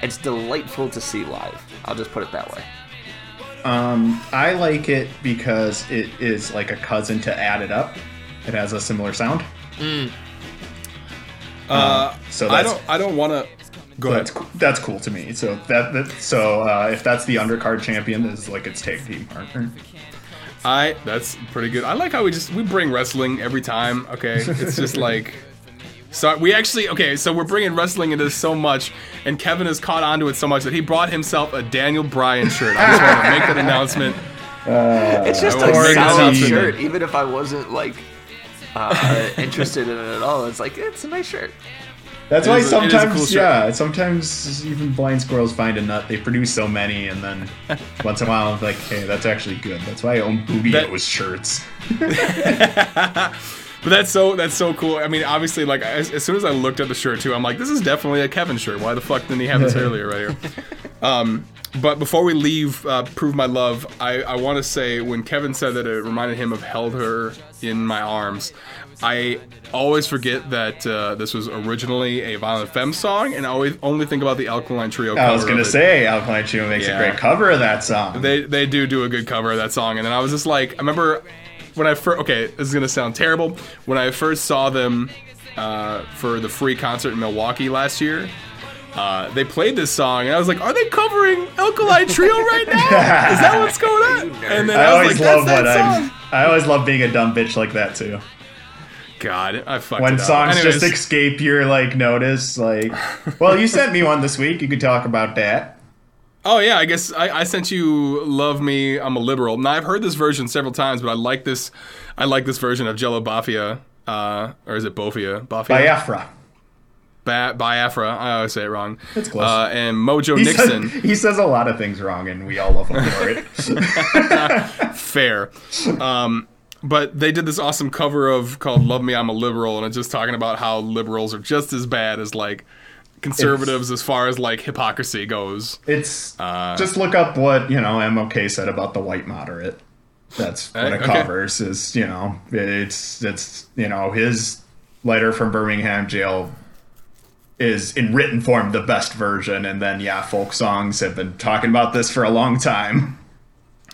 it's delightful to see live. I'll just put it that way. Um, I like it because it is like a cousin to Add It Up. It has a similar sound. Uh, so I that's- don't. I don't want to. Go That's ahead. cool. that's cool to me. So that, that so uh, if that's the undercard champion, is like its tag team partner. I. That's pretty good. I like how we just we bring wrestling every time. Okay, it's just like. So we actually okay. So we're bringing wrestling into this so much, and Kevin has caught onto it so much that he brought himself a Daniel Bryan shirt. I just want to make that announcement. It's just a solid shirt, even if I wasn't like uh, interested in it at all. It's like it's a nice shirt. That's It why is a- it is a sometimes, cool shirt. yeah, sometimes even blind squirrels find a nut. They produce so many, and then once in a while, I'm like, hey, that's actually good. That's why I own Booby That- shirts. But that's so that's so cool. I mean, obviously, like as, as soon as I looked at the shirt too, I'm like, this is definitely a Kevin shirt. Why the fuck didn't he have this earlier right here? Um, but before we leave, uh, prove my love. I, I want to say when Kevin said that it reminded him of "Held Her in My Arms," I always forget that uh, this was originally a Violent Femme song, and I always only think about the Alkaline Trio. I was gonna say Alkaline Trio makes Yeah. a great cover of that song. They they do do a good cover of that song, and then I was just like, I remember when I first. Okay, this is gonna sound terrible. When I first saw them uh, for the free concert in Milwaukee last year, uh, they played this song, and I was like, Are they covering Alkaline Trio right now? Is that what's going on? And then I I, was always like, love That's when that I'm. song. I always love being a dumb bitch like that too. God, I fucked When songs Anyways, just escape your like notice, like, well, you sent me one this week. You could talk about that. Oh yeah, I guess I, I sent you "Love Me." I'm a liberal. Now I've heard this version several times, but I like this. I like this version of Jello Bafia, uh, or is it Bofia? Bafia. Biafra. Ba- Biafra. I always say it wrong. That's close. Uh, and Mojo He Nixon. says, he says a lot of things wrong, and we all love him for it. fair. Um, but they did this awesome cover of called "Love Me, I'm a Liberal," and it's just talking about how liberals are just as bad as like conservatives as far as like hypocrisy goes. It's Uh, just look up what you know MLK said about the white moderate. That's what Uh, it okay. covers. Is you know it's it's you know his letter from Birmingham jail is in written form the best version, and then yeah, folk songs have been talking about this for a long time.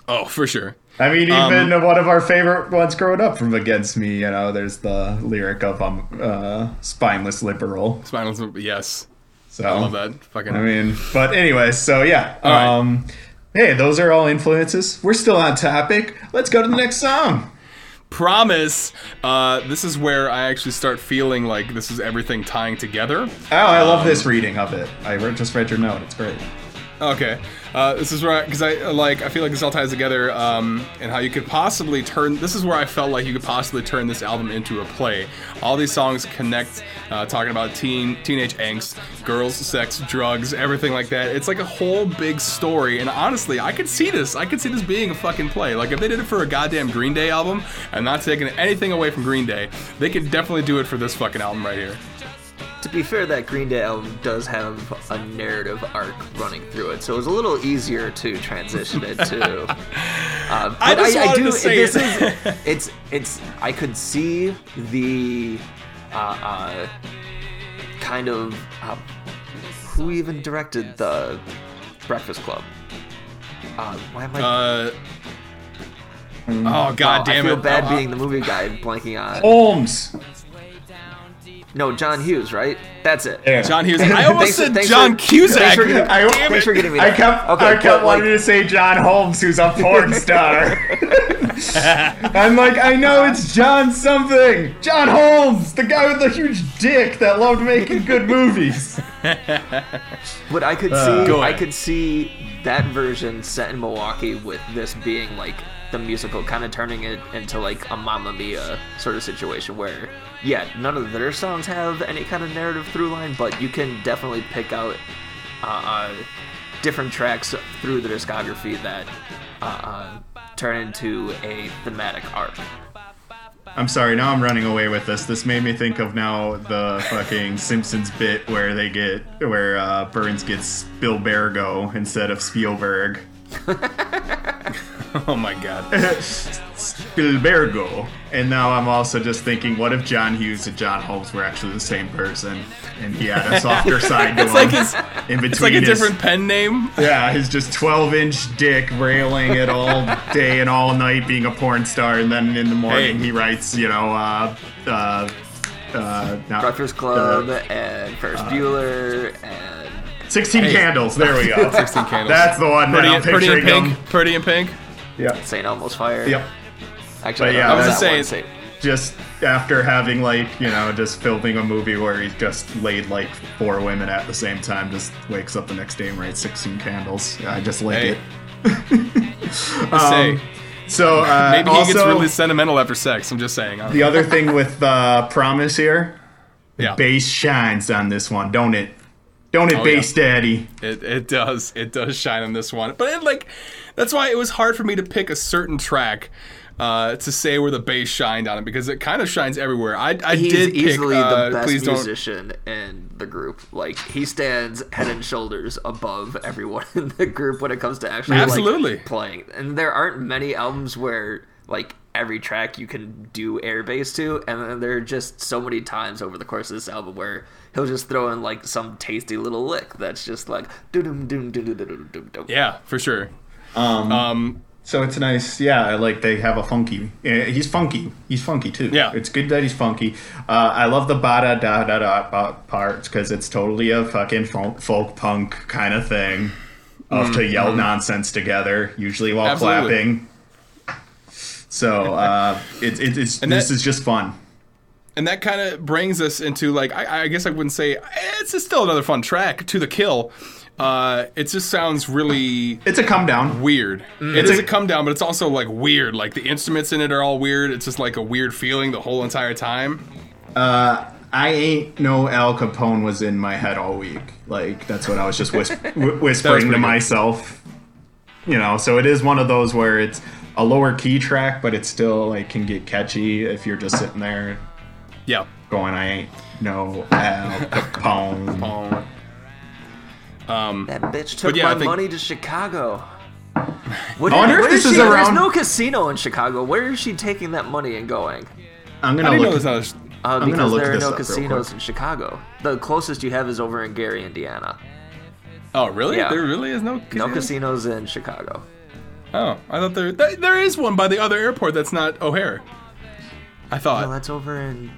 Oh, for sure. I mean, Um, even one of our favorite ones growing up from Against Me, you know, there's the lyric of um, uh, spineless liberal. Spinal. Yes, So I love that. Fucking. I mean, but anyways, so yeah. right. Um, hey, those are all influences. We're still on topic. Let's go to the next song. promise. Uh, this is where I actually start feeling like this is everything tying together. Oh, I Um, love this reading of it. I just read your note. It's great. Okay, uh, this is where because I, like I feel like this all ties together, um, and how you could possibly turn. This is where I felt like you could possibly turn this album into a play. All these songs connect, uh, talking about teen teenage angst, girls, sex, drugs, everything like that. It's like a whole big story, and honestly, I could see this. I could see this being a fucking play. Like if they did it for a goddamn Green Day album, and not taking anything away from Green Day, they could definitely do it for this fucking album right here. To be fair, that Green Day album does have a narrative arc running through it, so it was a little easier to transition it to. Uh, but I just wanted to say this it. is it's it's I could see the uh, uh, kind of uh, who even directed the Breakfast Club. Uh, why am I? Uh, oh Wow, god damn I feel it! bad Oh, being the movie guy, blanking on. Holmes. No, John Hughes, right? That's it. Yeah. John Hughes. I almost Thanks- said thanks John for- Cusack. thanks for getting- I, Damn Thanks it. for getting me I kept, Okay, I kept but, like- wanting to say John Holmes, who's a porn star. I'm like, I know it's John something. John Holmes, the guy with the huge dick that loved making good movies. But I could Uh, see, I could see that version set in Milwaukee with this being like the musical, kind of turning it into like a Mamma Mia sort of situation where, yeah, none of their songs have any kind of narrative through line, but you can definitely pick out uh, uh, different tracks through the discography that uh, uh, turn into a thematic arc. I'm sorry, now I'm running away with this. This made me think of now the fucking Simpsons bit where they get where uh, Burns gets Spielbergo instead of Spielberg. Oh my god. Spielbergo. And now I'm also just thinking, what if John Hughes and John Holmes were actually the same person, and he had a softer side to It's him like his. in between It's like a his, different pen name. yeah, his just 12 inch dick railing it all day and all night being a porn star, and then in the morning Hey. he writes, you know, uh, uh, uh, not, Breakfast Club uh, and Ferris Bueller and 16 Hey. candles. There we go. 16 candles. That's the one pretty, that I'm pretty in pink. him. Pretty in pink. Yep. St. Elmo's Fire. Yep. Actually, But yeah, I was that just saying- Saint- just after having like you know just filming a movie where he just laid like four women at the same time just wakes up the next day and writes 16 candles i just like Hey. it Just say. so uh, Maybe he also, gets really sentimental after sex. I'm just saying. I don't the other thing with uh, promise here yeah. bass shines on this one don't it don't it Oh, bass daddy It, it does. It does shine on this one. But it, like, that's why it was hard for me to pick a certain track uh, to say where the bass shined on it because it kind of shines everywhere. I, I he's did pick, easily uh, the best musician in the group. Like he stands head and shoulders above everyone in the group when it comes to actually absolutely like, playing. And there aren't many albums where like every track you can do air bass to, and then there are just so many times over the course of this album where he'll just throw in like some tasty little lick that's just like doom doom doom doom doom doom. Yeah, for sure um, Um, so it's nice yeah I like they have a funky eh, he's funky he's funky too Yeah. it's good that he's funky uh, i love the ba da da da da parts because it's totally a fucking folk, folk punk kind of thing of to yell nonsense together usually while. Absolutely. clapping so uh, it, it, it's And this that- is just fun and that kind of brings us into like I, I guess I wouldn't say it's still another fun track to the kill. Uh, it just sounds really it's a come down weird. Mm. It It's is a- a come down, but it's also like weird. Like the instruments in it are all weird. It's just like a weird feeling the whole entire time. Uh, I ain't no Al Capone was in my head all week. Like that's what I was just whis- wh- whispering to good. myself. You know, so it is one of those where it's a lower key track, but it still like can get catchy if you're just sitting there Yeah. going, "I ain't no Al Capone." Um, That bitch took yeah, my think- money to Chicago. What I wonder if this is is she? around- There's no casino in Chicago. Where is she taking that money and going? I'm gonna didn't know look. there's not. Uh, gonna because look there are this no casinos in Chicago. The closest you have is over in Gary, Indiana. oh, really? Yeah. There really is no. No casinos in Chicago. Oh, I thought there th- there is one by the other airport that's not O'Hare. I thought, No, that's over in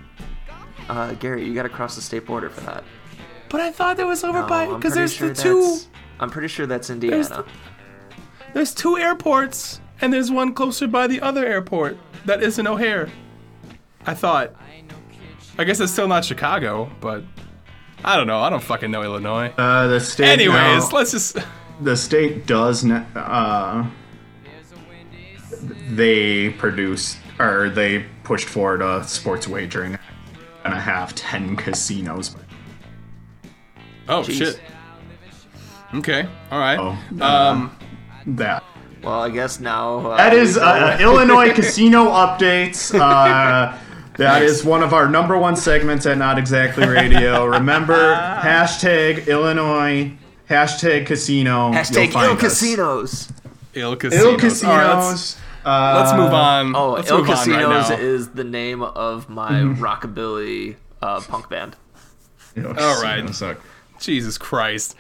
uh, Gary. You got to cross the state border for that. But I thought there was over No, by because there's sure the two. I'm pretty sure that's Indiana. There's two airports, and there's one closer by the other airport that isn't O'Hare. I thought. I guess it's still not Chicago, but I don't know. I don't fucking know Illinois. Uh, the state. Anyways, now- let's just. the state does ne- uh they produced or they pushed forward a sports wagering and a half 10 casinos Oh Jeez. shit. Okay. All right. Oh, um. that Well, I guess now. Uh, that is uh, illinois casino updates uh that is one of our number one segments at Not Exactly Radio. Remember, hashtag Illinois, hashtag casino. you'll Hashtag ill casinos. Ill casinos. Ill casinos. All right, let's, uh, let's move on. Oh, let's ill casinos right is the name of my Mm-hmm. rockabilly uh, punk band. Ill All right. Casinos, uh, Jesus Christ.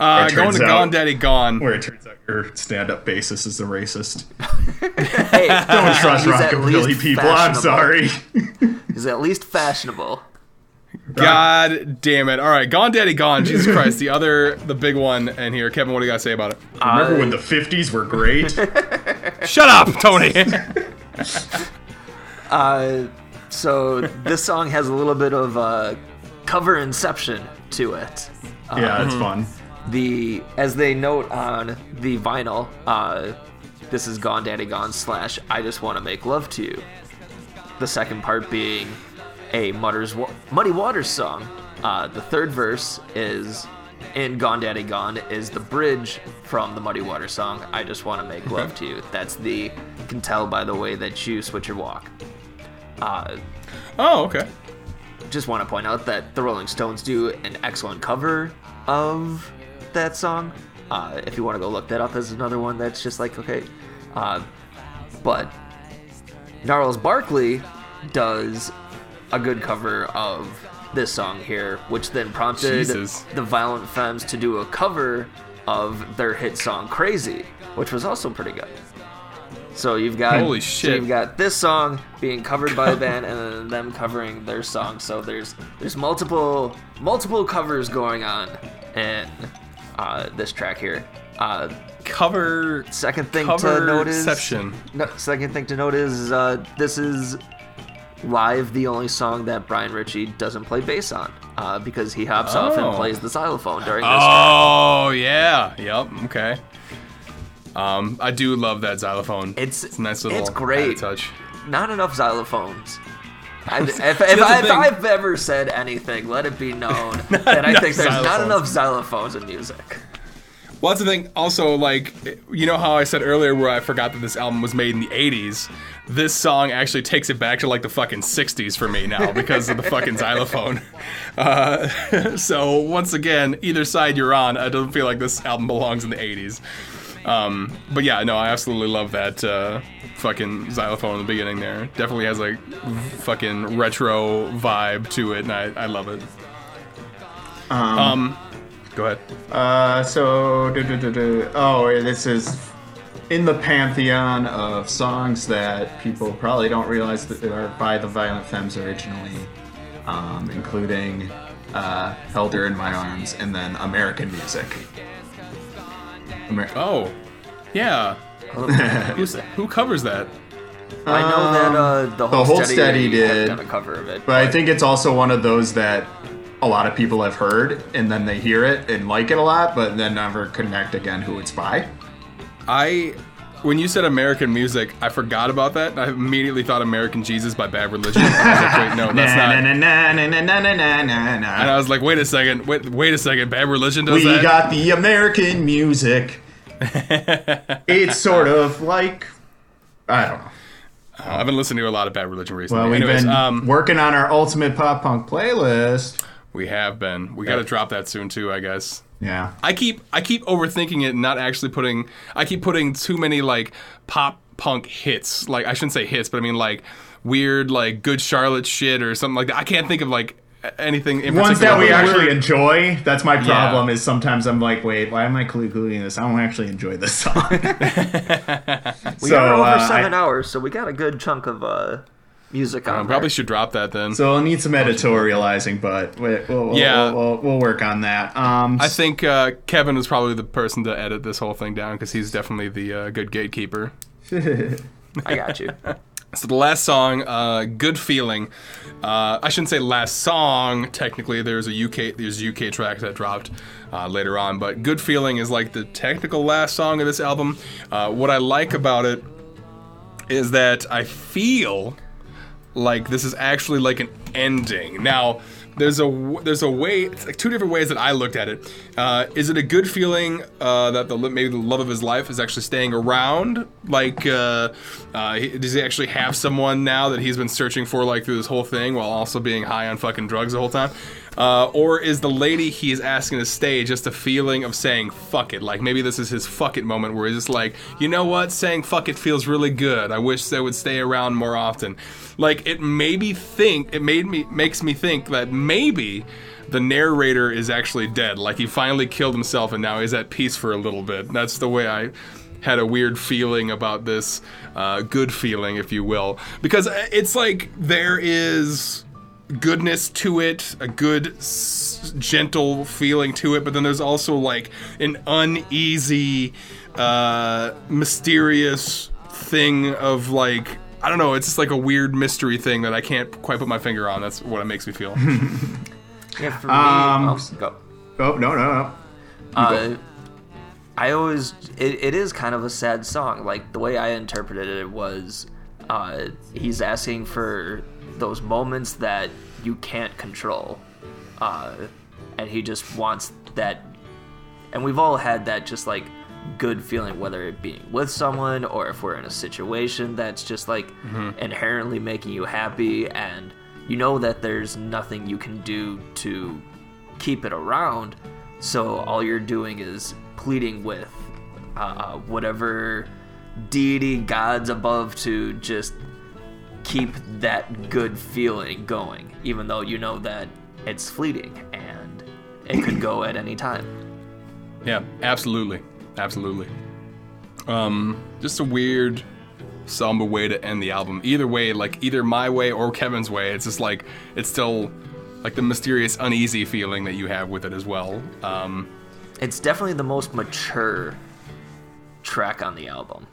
Uh, going to out- Gone Daddy Gone. Where it turns out your stand-up bassist is a racist. Hey, Don't trust he's at rockabilly people. I'm sorry. He's at least fashionable. God damn it! All right, Gone Daddy Gone. Jesus Christ, the other, the big one in here. Kevin, what do you got to say about it? Remember when the 50s were great? Shut up, Tony. Uh, so this song has a little bit of uh, cover inception to it. yeah, it's fun. The as they note on the vinyl, uh, this is Gone Daddy Gone slash I just want to make love to you. The second part being a Mutters Wa- Muddy Waters song. Uh, the third verse is in Gone Daddy Gone is the bridge from the Muddy Waters song I just want to make love to you. That's the you can tell by the way that you switch your walk. Uh, oh, okay. Just want to point out that the Rolling Stones do an excellent cover of that song. Uh, if you want to go look that up, there's another one that's just like okay. Uh, but Gnarls Barkley does a good cover of this song here, which then prompted Jesus. the Violent Femmes to do a cover of their hit song "Crazy," which was also pretty good. So you've got Holy So shit. you've got this song being covered by a band, and then them covering their song. So there's there's multiple multiple covers going on in uh, this track here. Uh, Cover. second thing Cover to note is exception. no, second thing to note is uh, this is live the only song that Brian Ritchie doesn't play bass on uh, because he hops off and Oh. plays the xylophone during this. track. Oh yeah. Yep. Okay. Um, I do love that xylophone. It's- a nice little it's great. touch. Not enough xylophones. I, if, if, if I, have ever said anything, let it be known that I think there's not enough xylophones in music. Well, that's the thing. Also, like, you know how I said earlier where I forgot that this album was made in the 80s? This song actually takes it back to, like, the fucking 60s for me now because of the fucking xylophone. Uh, so, once again, either side you're on, I don't feel like this album belongs in the 80s. Um, but yeah, no, I absolutely love that uh, fucking xylophone in the beginning there. Definitely has, like, fucking retro vibe to it, and I, I love it. Um, go ahead. Uh, so, duh, duh, duh. oh, this is in the pantheon of songs that people probably don't realize that are by the Violent Femmes originally, um, including uh, Held Her in My Arms and then American Music. Amer- Oh, yeah. I love that music. Who covers that? I know that uh, the whole, Hold steady, Steady have did. done a cover of it. But I think it's also one of those that a lot of people have heard and then they hear it and like it a lot, but then never connect again who it's by. I when you said American music, I forgot about that. I immediately thought American Jesus by Bad Religion. I was like, wait, no, that's not. na, na, na, na, na, na, na, na, And. I was like, wait a second, wait, wait a second, Bad Religion does We that. We got the American music. it's sort of like I don't know. Uh, I've been listening to a lot of Bad Religion recently. Well, we've Anyways, been um, working on our ultimate pop punk playlist. we have been. We got to drop that soon too, I guess. Yeah. I keep I keep overthinking it and not actually putting I keep putting too many like pop punk hits. Like I shouldn't say hits, but I mean like weird like good Charlotte shit or something like that. I can't think of like anything in Ones that we but actually weird- enjoy. That's my problem. Yeah. Is sometimes I'm like, wait, why am I including this? I don't actually enjoy this song. we so, are over uh, seven I- hours, so we got a good chunk of uh, music on I there. probably should drop that then. So I'll need some editorializing, but we- we'll, we'll, Yeah. we'll, we'll, we'll work on that. Um, I think uh, Kevin was probably the person to edit this whole thing down because he's definitely the uh, good gatekeeper. I got you. So the last song, uh, "Good Feeling," uh, I shouldn't say last song. Technically, there's a UK there's UK track that dropped uh, later on, but "Good Feeling" is like the technical last song of this album. Uh, what I like about it is that I feel like this is actually like an ending. Now, there's a there's a way, it's like two different ways that I looked at it. Uh, is it a good feeling uh, that the maybe the love of his life is actually staying around? Like, uh, uh, does he actually have someone now that he's been searching for like through this whole thing while also being high on fucking drugs the whole time? Uh, or is the lady he is asking to stay just a feeling of saying fuck it? Like maybe this is his fuck it moment where he's just like, you know what, saying fuck it feels really good. I wish they would stay around more often. Like it made me think, it made me makes me think that maybe the narrator is actually dead. Like he finally killed himself and now he's at peace for a little bit. That's the way I had a weird feeling about this, uh, good feeling, if you will, because it's like there is goodness to it, a good, s- gentle feeling to it, but then there's also like an uneasy, uh, mysterious thing of like. I don't know. It's just like a weird mystery thing that I can't quite put my finger on. That's what it makes me feel. Yeah, for me, Um, oh, go. Oh no no no. Uh, I always it, it is kind of a sad song. Like the way I interpreted it was, uh, he's asking for those moments that you can't control, uh, and he just wants that. And we've all had that just like good feeling, whether it being with someone or if we're in a situation that's just like inherently making you happy, and you know that there's nothing you can do to keep it around. So all you're doing is pleading with uh, whatever deity, gods above to just keep that good feeling going, even though you know that it's fleeting and it could go at any time. Yeah, absolutely, absolutely. Um, just a weird, somber way to end the album. Either way, like either my way or Kevin's way, it's just like it's still like the mysterious, uneasy feeling that you have with it as well. Um, It's definitely the most mature track on the album.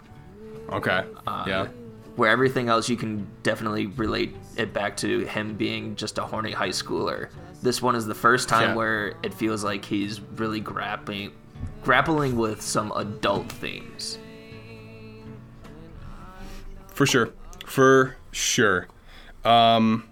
okay, yeah, where everything else you can definitely relate it back to him being just a horny high schooler. This one is the first time Yeah. where it feels like he's really grappling grappling with some adult themes. for sure, for sure. Um,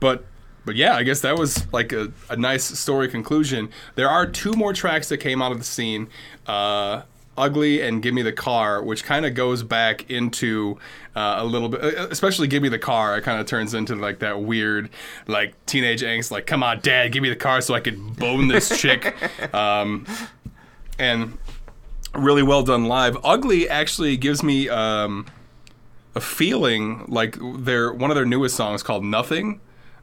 but but yeah, I guess that was like a, a nice story conclusion. There are two more tracks that came out of the scene. Uh, Ugly and Give Me the Car, which kind of goes back into uh, a little bit, uh, especially Give Me the Car. It kind of turns into like that weird, like teenage angst, like, come on, dad, give me the car so I can bone this chick. Um, and really well done live. Ugly actually gives me um, a feeling like their one of their newest songs called Nothing.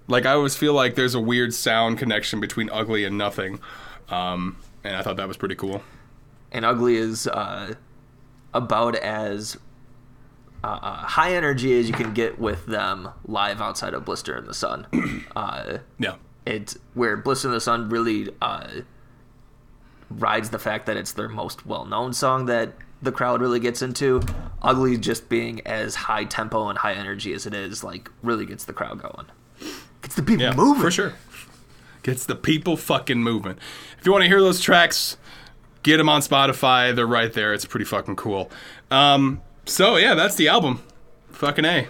Like I always feel like there's a weird sound connection between Ugly and Nothing, um, and I thought that was pretty cool. And Ugly is uh, about as uh, uh, high energy as you can get with them live outside of Blister in the Sun. uh, Yeah, it where Blister in the Sun really uh, rides the fact that it's their most well-known song that the crowd really gets into. Ugly just being as high tempo and high energy as it is, like really gets the crowd going. Gets the people yeah, moving. for sure. Gets the people fucking moving. If you want to hear those tracks, get them on Spotify. They're right there. It's pretty fucking cool. Um, so yeah, that's the album. Fucking a.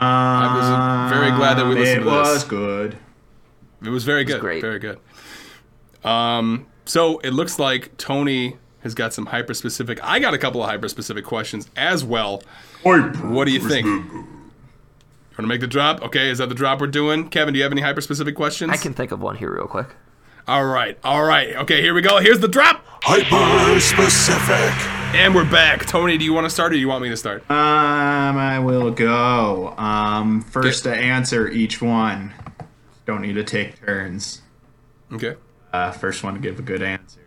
I was very glad that we listened to this. It was good. It was very good. great. Very good. Um, so it looks like Tony has got some hyper specific. I got a couple of hyper specific questions as well. What do you think? Want to make the drop? Okay, is that the drop we're doing? Kevin, do you have any hyper specific questions? I can think of one here real quick. All right, all right. Okay, here we go. Here's the drop, Hyper specific. and we're back. Tony, do you want to start, or do you want me to start? Um, I will go. Um, first Okay. to answer each one. Don't need to take turns. Okay. Uh, first one to give a good answer.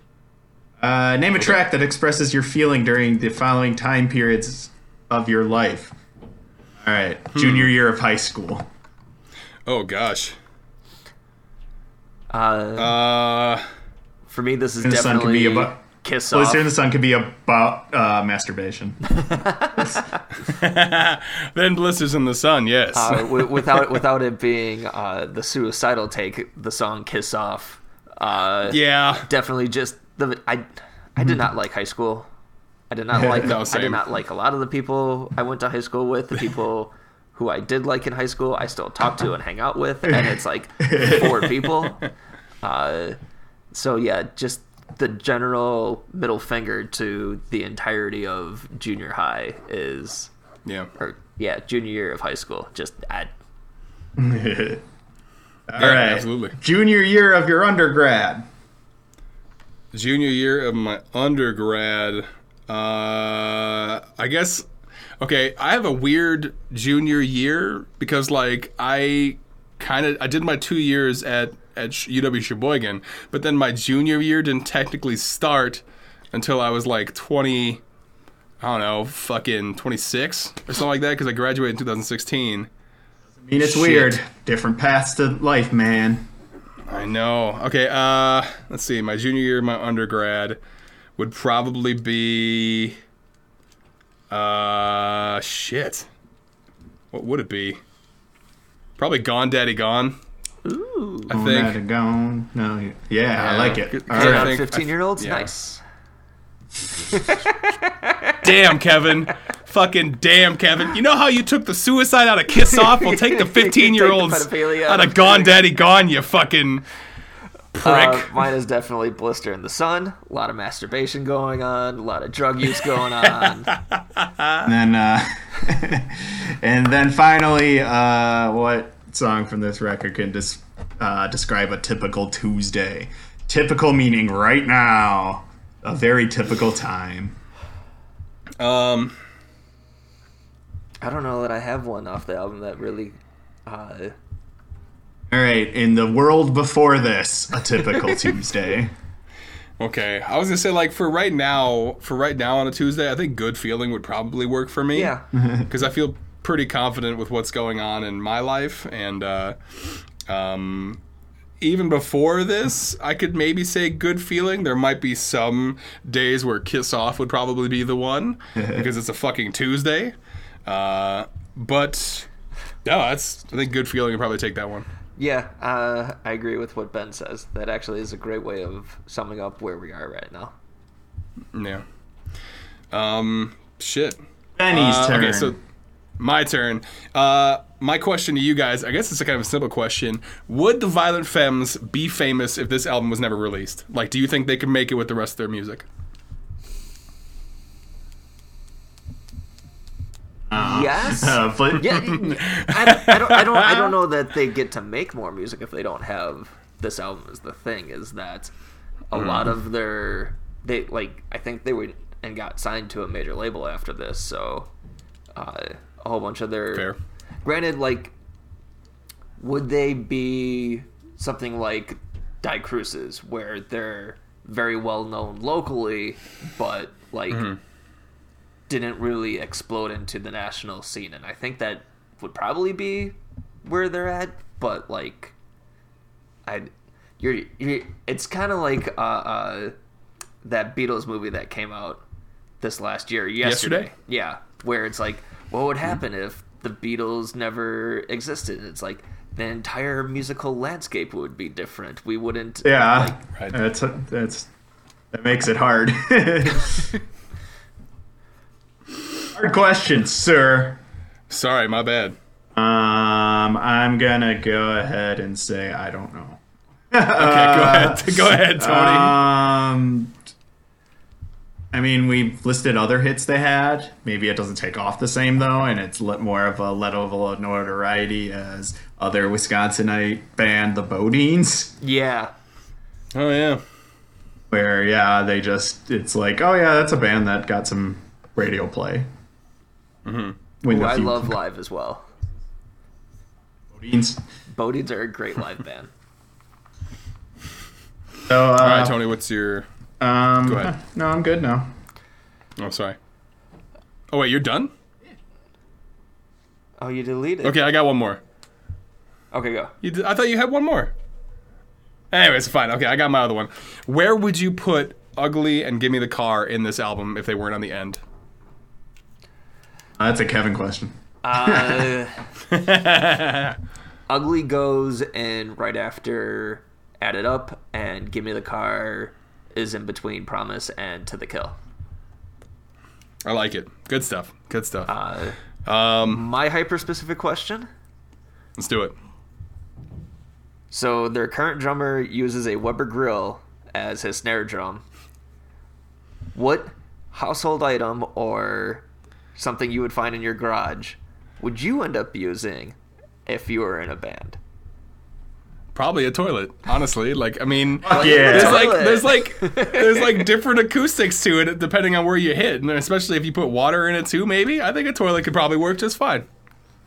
Uh, name a track that expresses your feeling during the following time periods of your life. All right, Hmm. junior year of high school. Oh gosh. Uh, Uh, for me, this is the sun can be definitely about- Kiss Off. Blister in the Sun could be about uh, masturbation. then blisters in the sun. Yes. uh, wi- without without it being uh, the suicidal take, the song "Kiss Off." Uh, yeah. definitely just the I I did not like high school. I did not like No, I did not like a lot of the people I went to high school with. The people who I did like in high school, I still talk to and hang out with, and it's like four people. Uh, so yeah, just the general middle finger to the entirety of junior high is, Yeah. or yeah, junior year of high school. Just I, All Yeah, right, absolutely. Junior year of your undergrad. junior year of my undergrad uh i guess okay i have a weird junior year because like i kind of i did my two years at at uw sheboygan but then my junior year didn't technically start until i was like 20 i don't know fucking 26 or something like that because i graduated in 2016 I mean, it's Shit. weird. Different paths to life, man. I know. Okay, uh let's see. My junior year, my undergrad would probably be uh shit. What would it be? Probably Gone Daddy Gone. Ooh. I Gone, think. had to gone. No, yeah, Yeah, I like it. good- good. right. I think- Fifteen year olds, yeah. nice. Damn, Kevin. Fucking damn, Kevin. You know how you took the suicide out of Kiss Off? We'll take the 15 year olds Take the pedophilia out out of of Gone Daddy Gone, you fucking prick. Uh, mine is definitely Blister in the Sun. A lot of masturbation going on. A lot of drug use going on. And then, uh, and then finally, uh, what song from this record can dis- uh, describe a typical Tuesday? Typical meaning right now, a very typical time. um, I don't know that I have one off the album that really. All right, in the world before this, a typical Tuesday. okay. I was gonna say like for right now, for right now on a Tuesday, I think Good Feeling would probably work for me. yeah. because I feel pretty confident with what's going on in my life, and uh, um, even before this, I could maybe say good feeling. There might be some days where Kiss Off would probably be the one because it's a fucking Tuesday. Uh, but no, that's I think good feeling would probably take that one. Yeah, uh, I agree with what Ben says. That actually is a great way of summing up where we are right now. Yeah. Um. Shit. Benny's Uh, turn. Okay, so my turn. Uh, my question to you guys, I guess it's a kind of a simple question. Would the Violent Femmes be famous if this album was never released? Like, do you think they could make it with the rest of their music? Yes. Uh, but yeah, I, I don't, I don't, I don't know that they get to make more music if they don't have this album. Is the thing is that a Mm. lot of their they like I think they went and got signed to a major label after this, so uh, a whole bunch of their Fair. granted like would they be something like Die Kreuzen where they're very well known locally, but like Mm-hmm. Didn't really explode into the national scene, and I think that would probably be where they're at. But like, I, you're, you're it's kind of like uh, uh, that Beatles movie that came out this last year, yesterday. Yesterday? Yeah, where it's like, what would happen if the Beatles never existed? It's like the entire musical landscape would be different. We wouldn't. yeah, like, Right. that's that's that makes it hard. hard question, sir. Sorry, my bad. Um, I'm gonna go ahead and say I don't know. Okay, go ahead. Go ahead, Tony. Um, I mean, we've listed other hits they had. Maybe it doesn't take off the same though, and it's more of a level of notoriety as other Wisconsinite band, the BoDeans, yeah, oh yeah. where yeah, they just it's like, oh yeah, that's a band that got some radio play. Mm-hmm. Ooh, I love live as well. BoDeans. BoDeans are a great live band. So, uh, All right, Tony. What's your? Um, Go ahead. No, I'm good now. Oh, sorry. Oh wait, you're done. Oh, you deleted. Okay, I got one more. Okay, go. You did, I thought you had one more. Anyways, fine. Okay, I got my other one. Where would you put "Ugly" and "Give Me the Car" in this album if they weren't on the end? Uh, that's a Kevin question. Uh, Ugly goes in right after Add It Up, and Give Me the Car is in between Promise and To the Kill. I like it. Good stuff. Good stuff. Uh, Um, my hyper specific question. let's do it. So their current drummer uses a Weber grill as his snare drum. What household item or something you would find in your garage would you end up using if you were in a band? Probably a toilet. Honestly, like I mean, yeah. there's like there's like there's like different acoustics to it depending on where you hit, and especially if you put water in it too. Maybe I think a toilet could probably work just fine.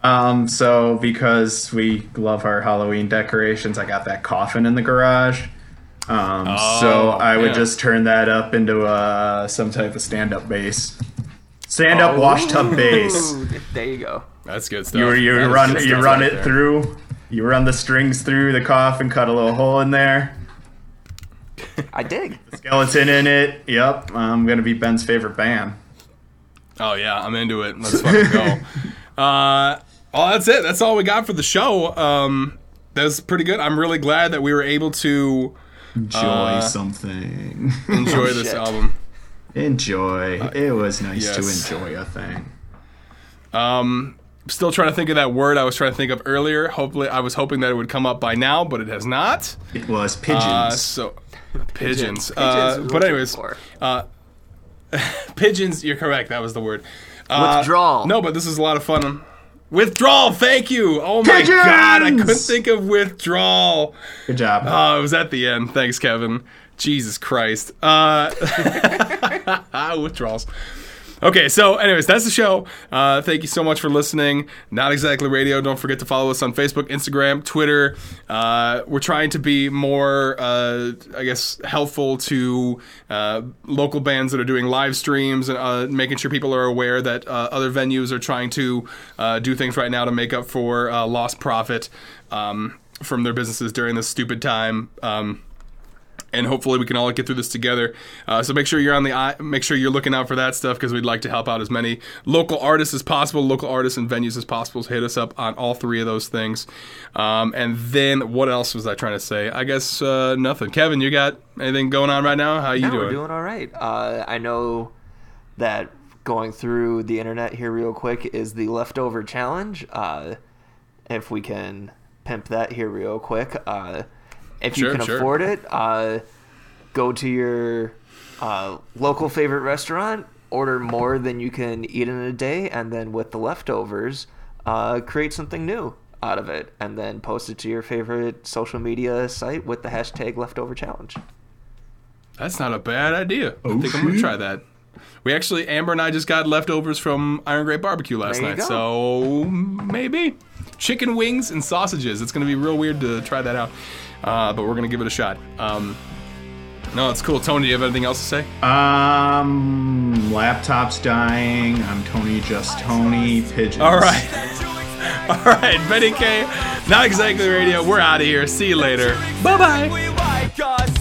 Um, so because we love our Halloween decorations, I got that coffin in the garage. Um, so I would yeah. just turn that up into uh, some type of stand-up bass, stand-up wash tub bass. There you go. That's good stuff. You you That is run good you run right it there. through. You run the strings through the coffin, cut a little hole in there. I dig. Skeleton in it. Yep, I'm gonna be Ben's favorite band. Oh yeah, I'm into it. Let's fucking go. uh, well, that's it. That's all we got for the show. Um, that was pretty good. I'm really glad that we were able to Enjoy Uh, something. enjoy this shit. album. Enjoy. it was nice yes. to enjoy a thing. Um, still trying to think of that word I was trying to think of earlier. Hopefully, I was hoping that it would come up by now, but it has not. It was pigeons. Uh, so pigeons. Pigeons Uh, is but anyways, for. pigeons. You're correct. That was the word. Uh, Withdrawal. No, but this is a lot of fun. Withdrawal. Thank you. Oh my god, I couldn't think of withdrawal. Good job. Oh, it was at the end. Thanks, Kevin. Jesus Christ. Uh, withdrawals. Okay, so anyways, that's the show. Uh, thank you so much for listening. Not exactly radio. Don't forget to follow us on Facebook, Instagram, Twitter. Uh, we're trying to be more, uh, I guess, helpful to uh, local bands that are doing live streams and uh, making sure people are aware that uh, other venues are trying to do things right now to make up for lost profit um, from their businesses during this stupid time. Um, and hopefully we can all get through this together. Uh, so make sure you're on the eye, make sure you're looking out for that stuff because we'd like to help out as many local artists as possible, local artists and venues as possible. So hit us up on all three of those things. Um, and then what else was I trying to say? I guess uh, nothing. Kevin, you got anything going on right now? How you Yeah, doing? we're doing all right. Uh, I know that going through the internet here real quick is the leftover challenge. Uh, if we can pimp that here real quick, if you can sure. afford it, uh, go to your uh, local favorite restaurant, order more than you can eat in a day, and then with the leftovers, uh, create something new out of it, and then post it to your favorite social media site with the hashtag leftover challenge. That's not a bad idea. I Oh, think I'm gonna try that. We actually, Amber and I just got leftovers from Iron Grate Barbecue last night, go. so maybe chicken wings and sausages. It's gonna be real weird to try that out, uh, but we're gonna give it a shot. Um, no, it's cool. Tony, do you have anything else to say? Um, laptop's dying. I'm Tony, just Tony. Pigeons. All right, all right, Betty K, not exactly radio. We're out of here. See you later. Bye bye.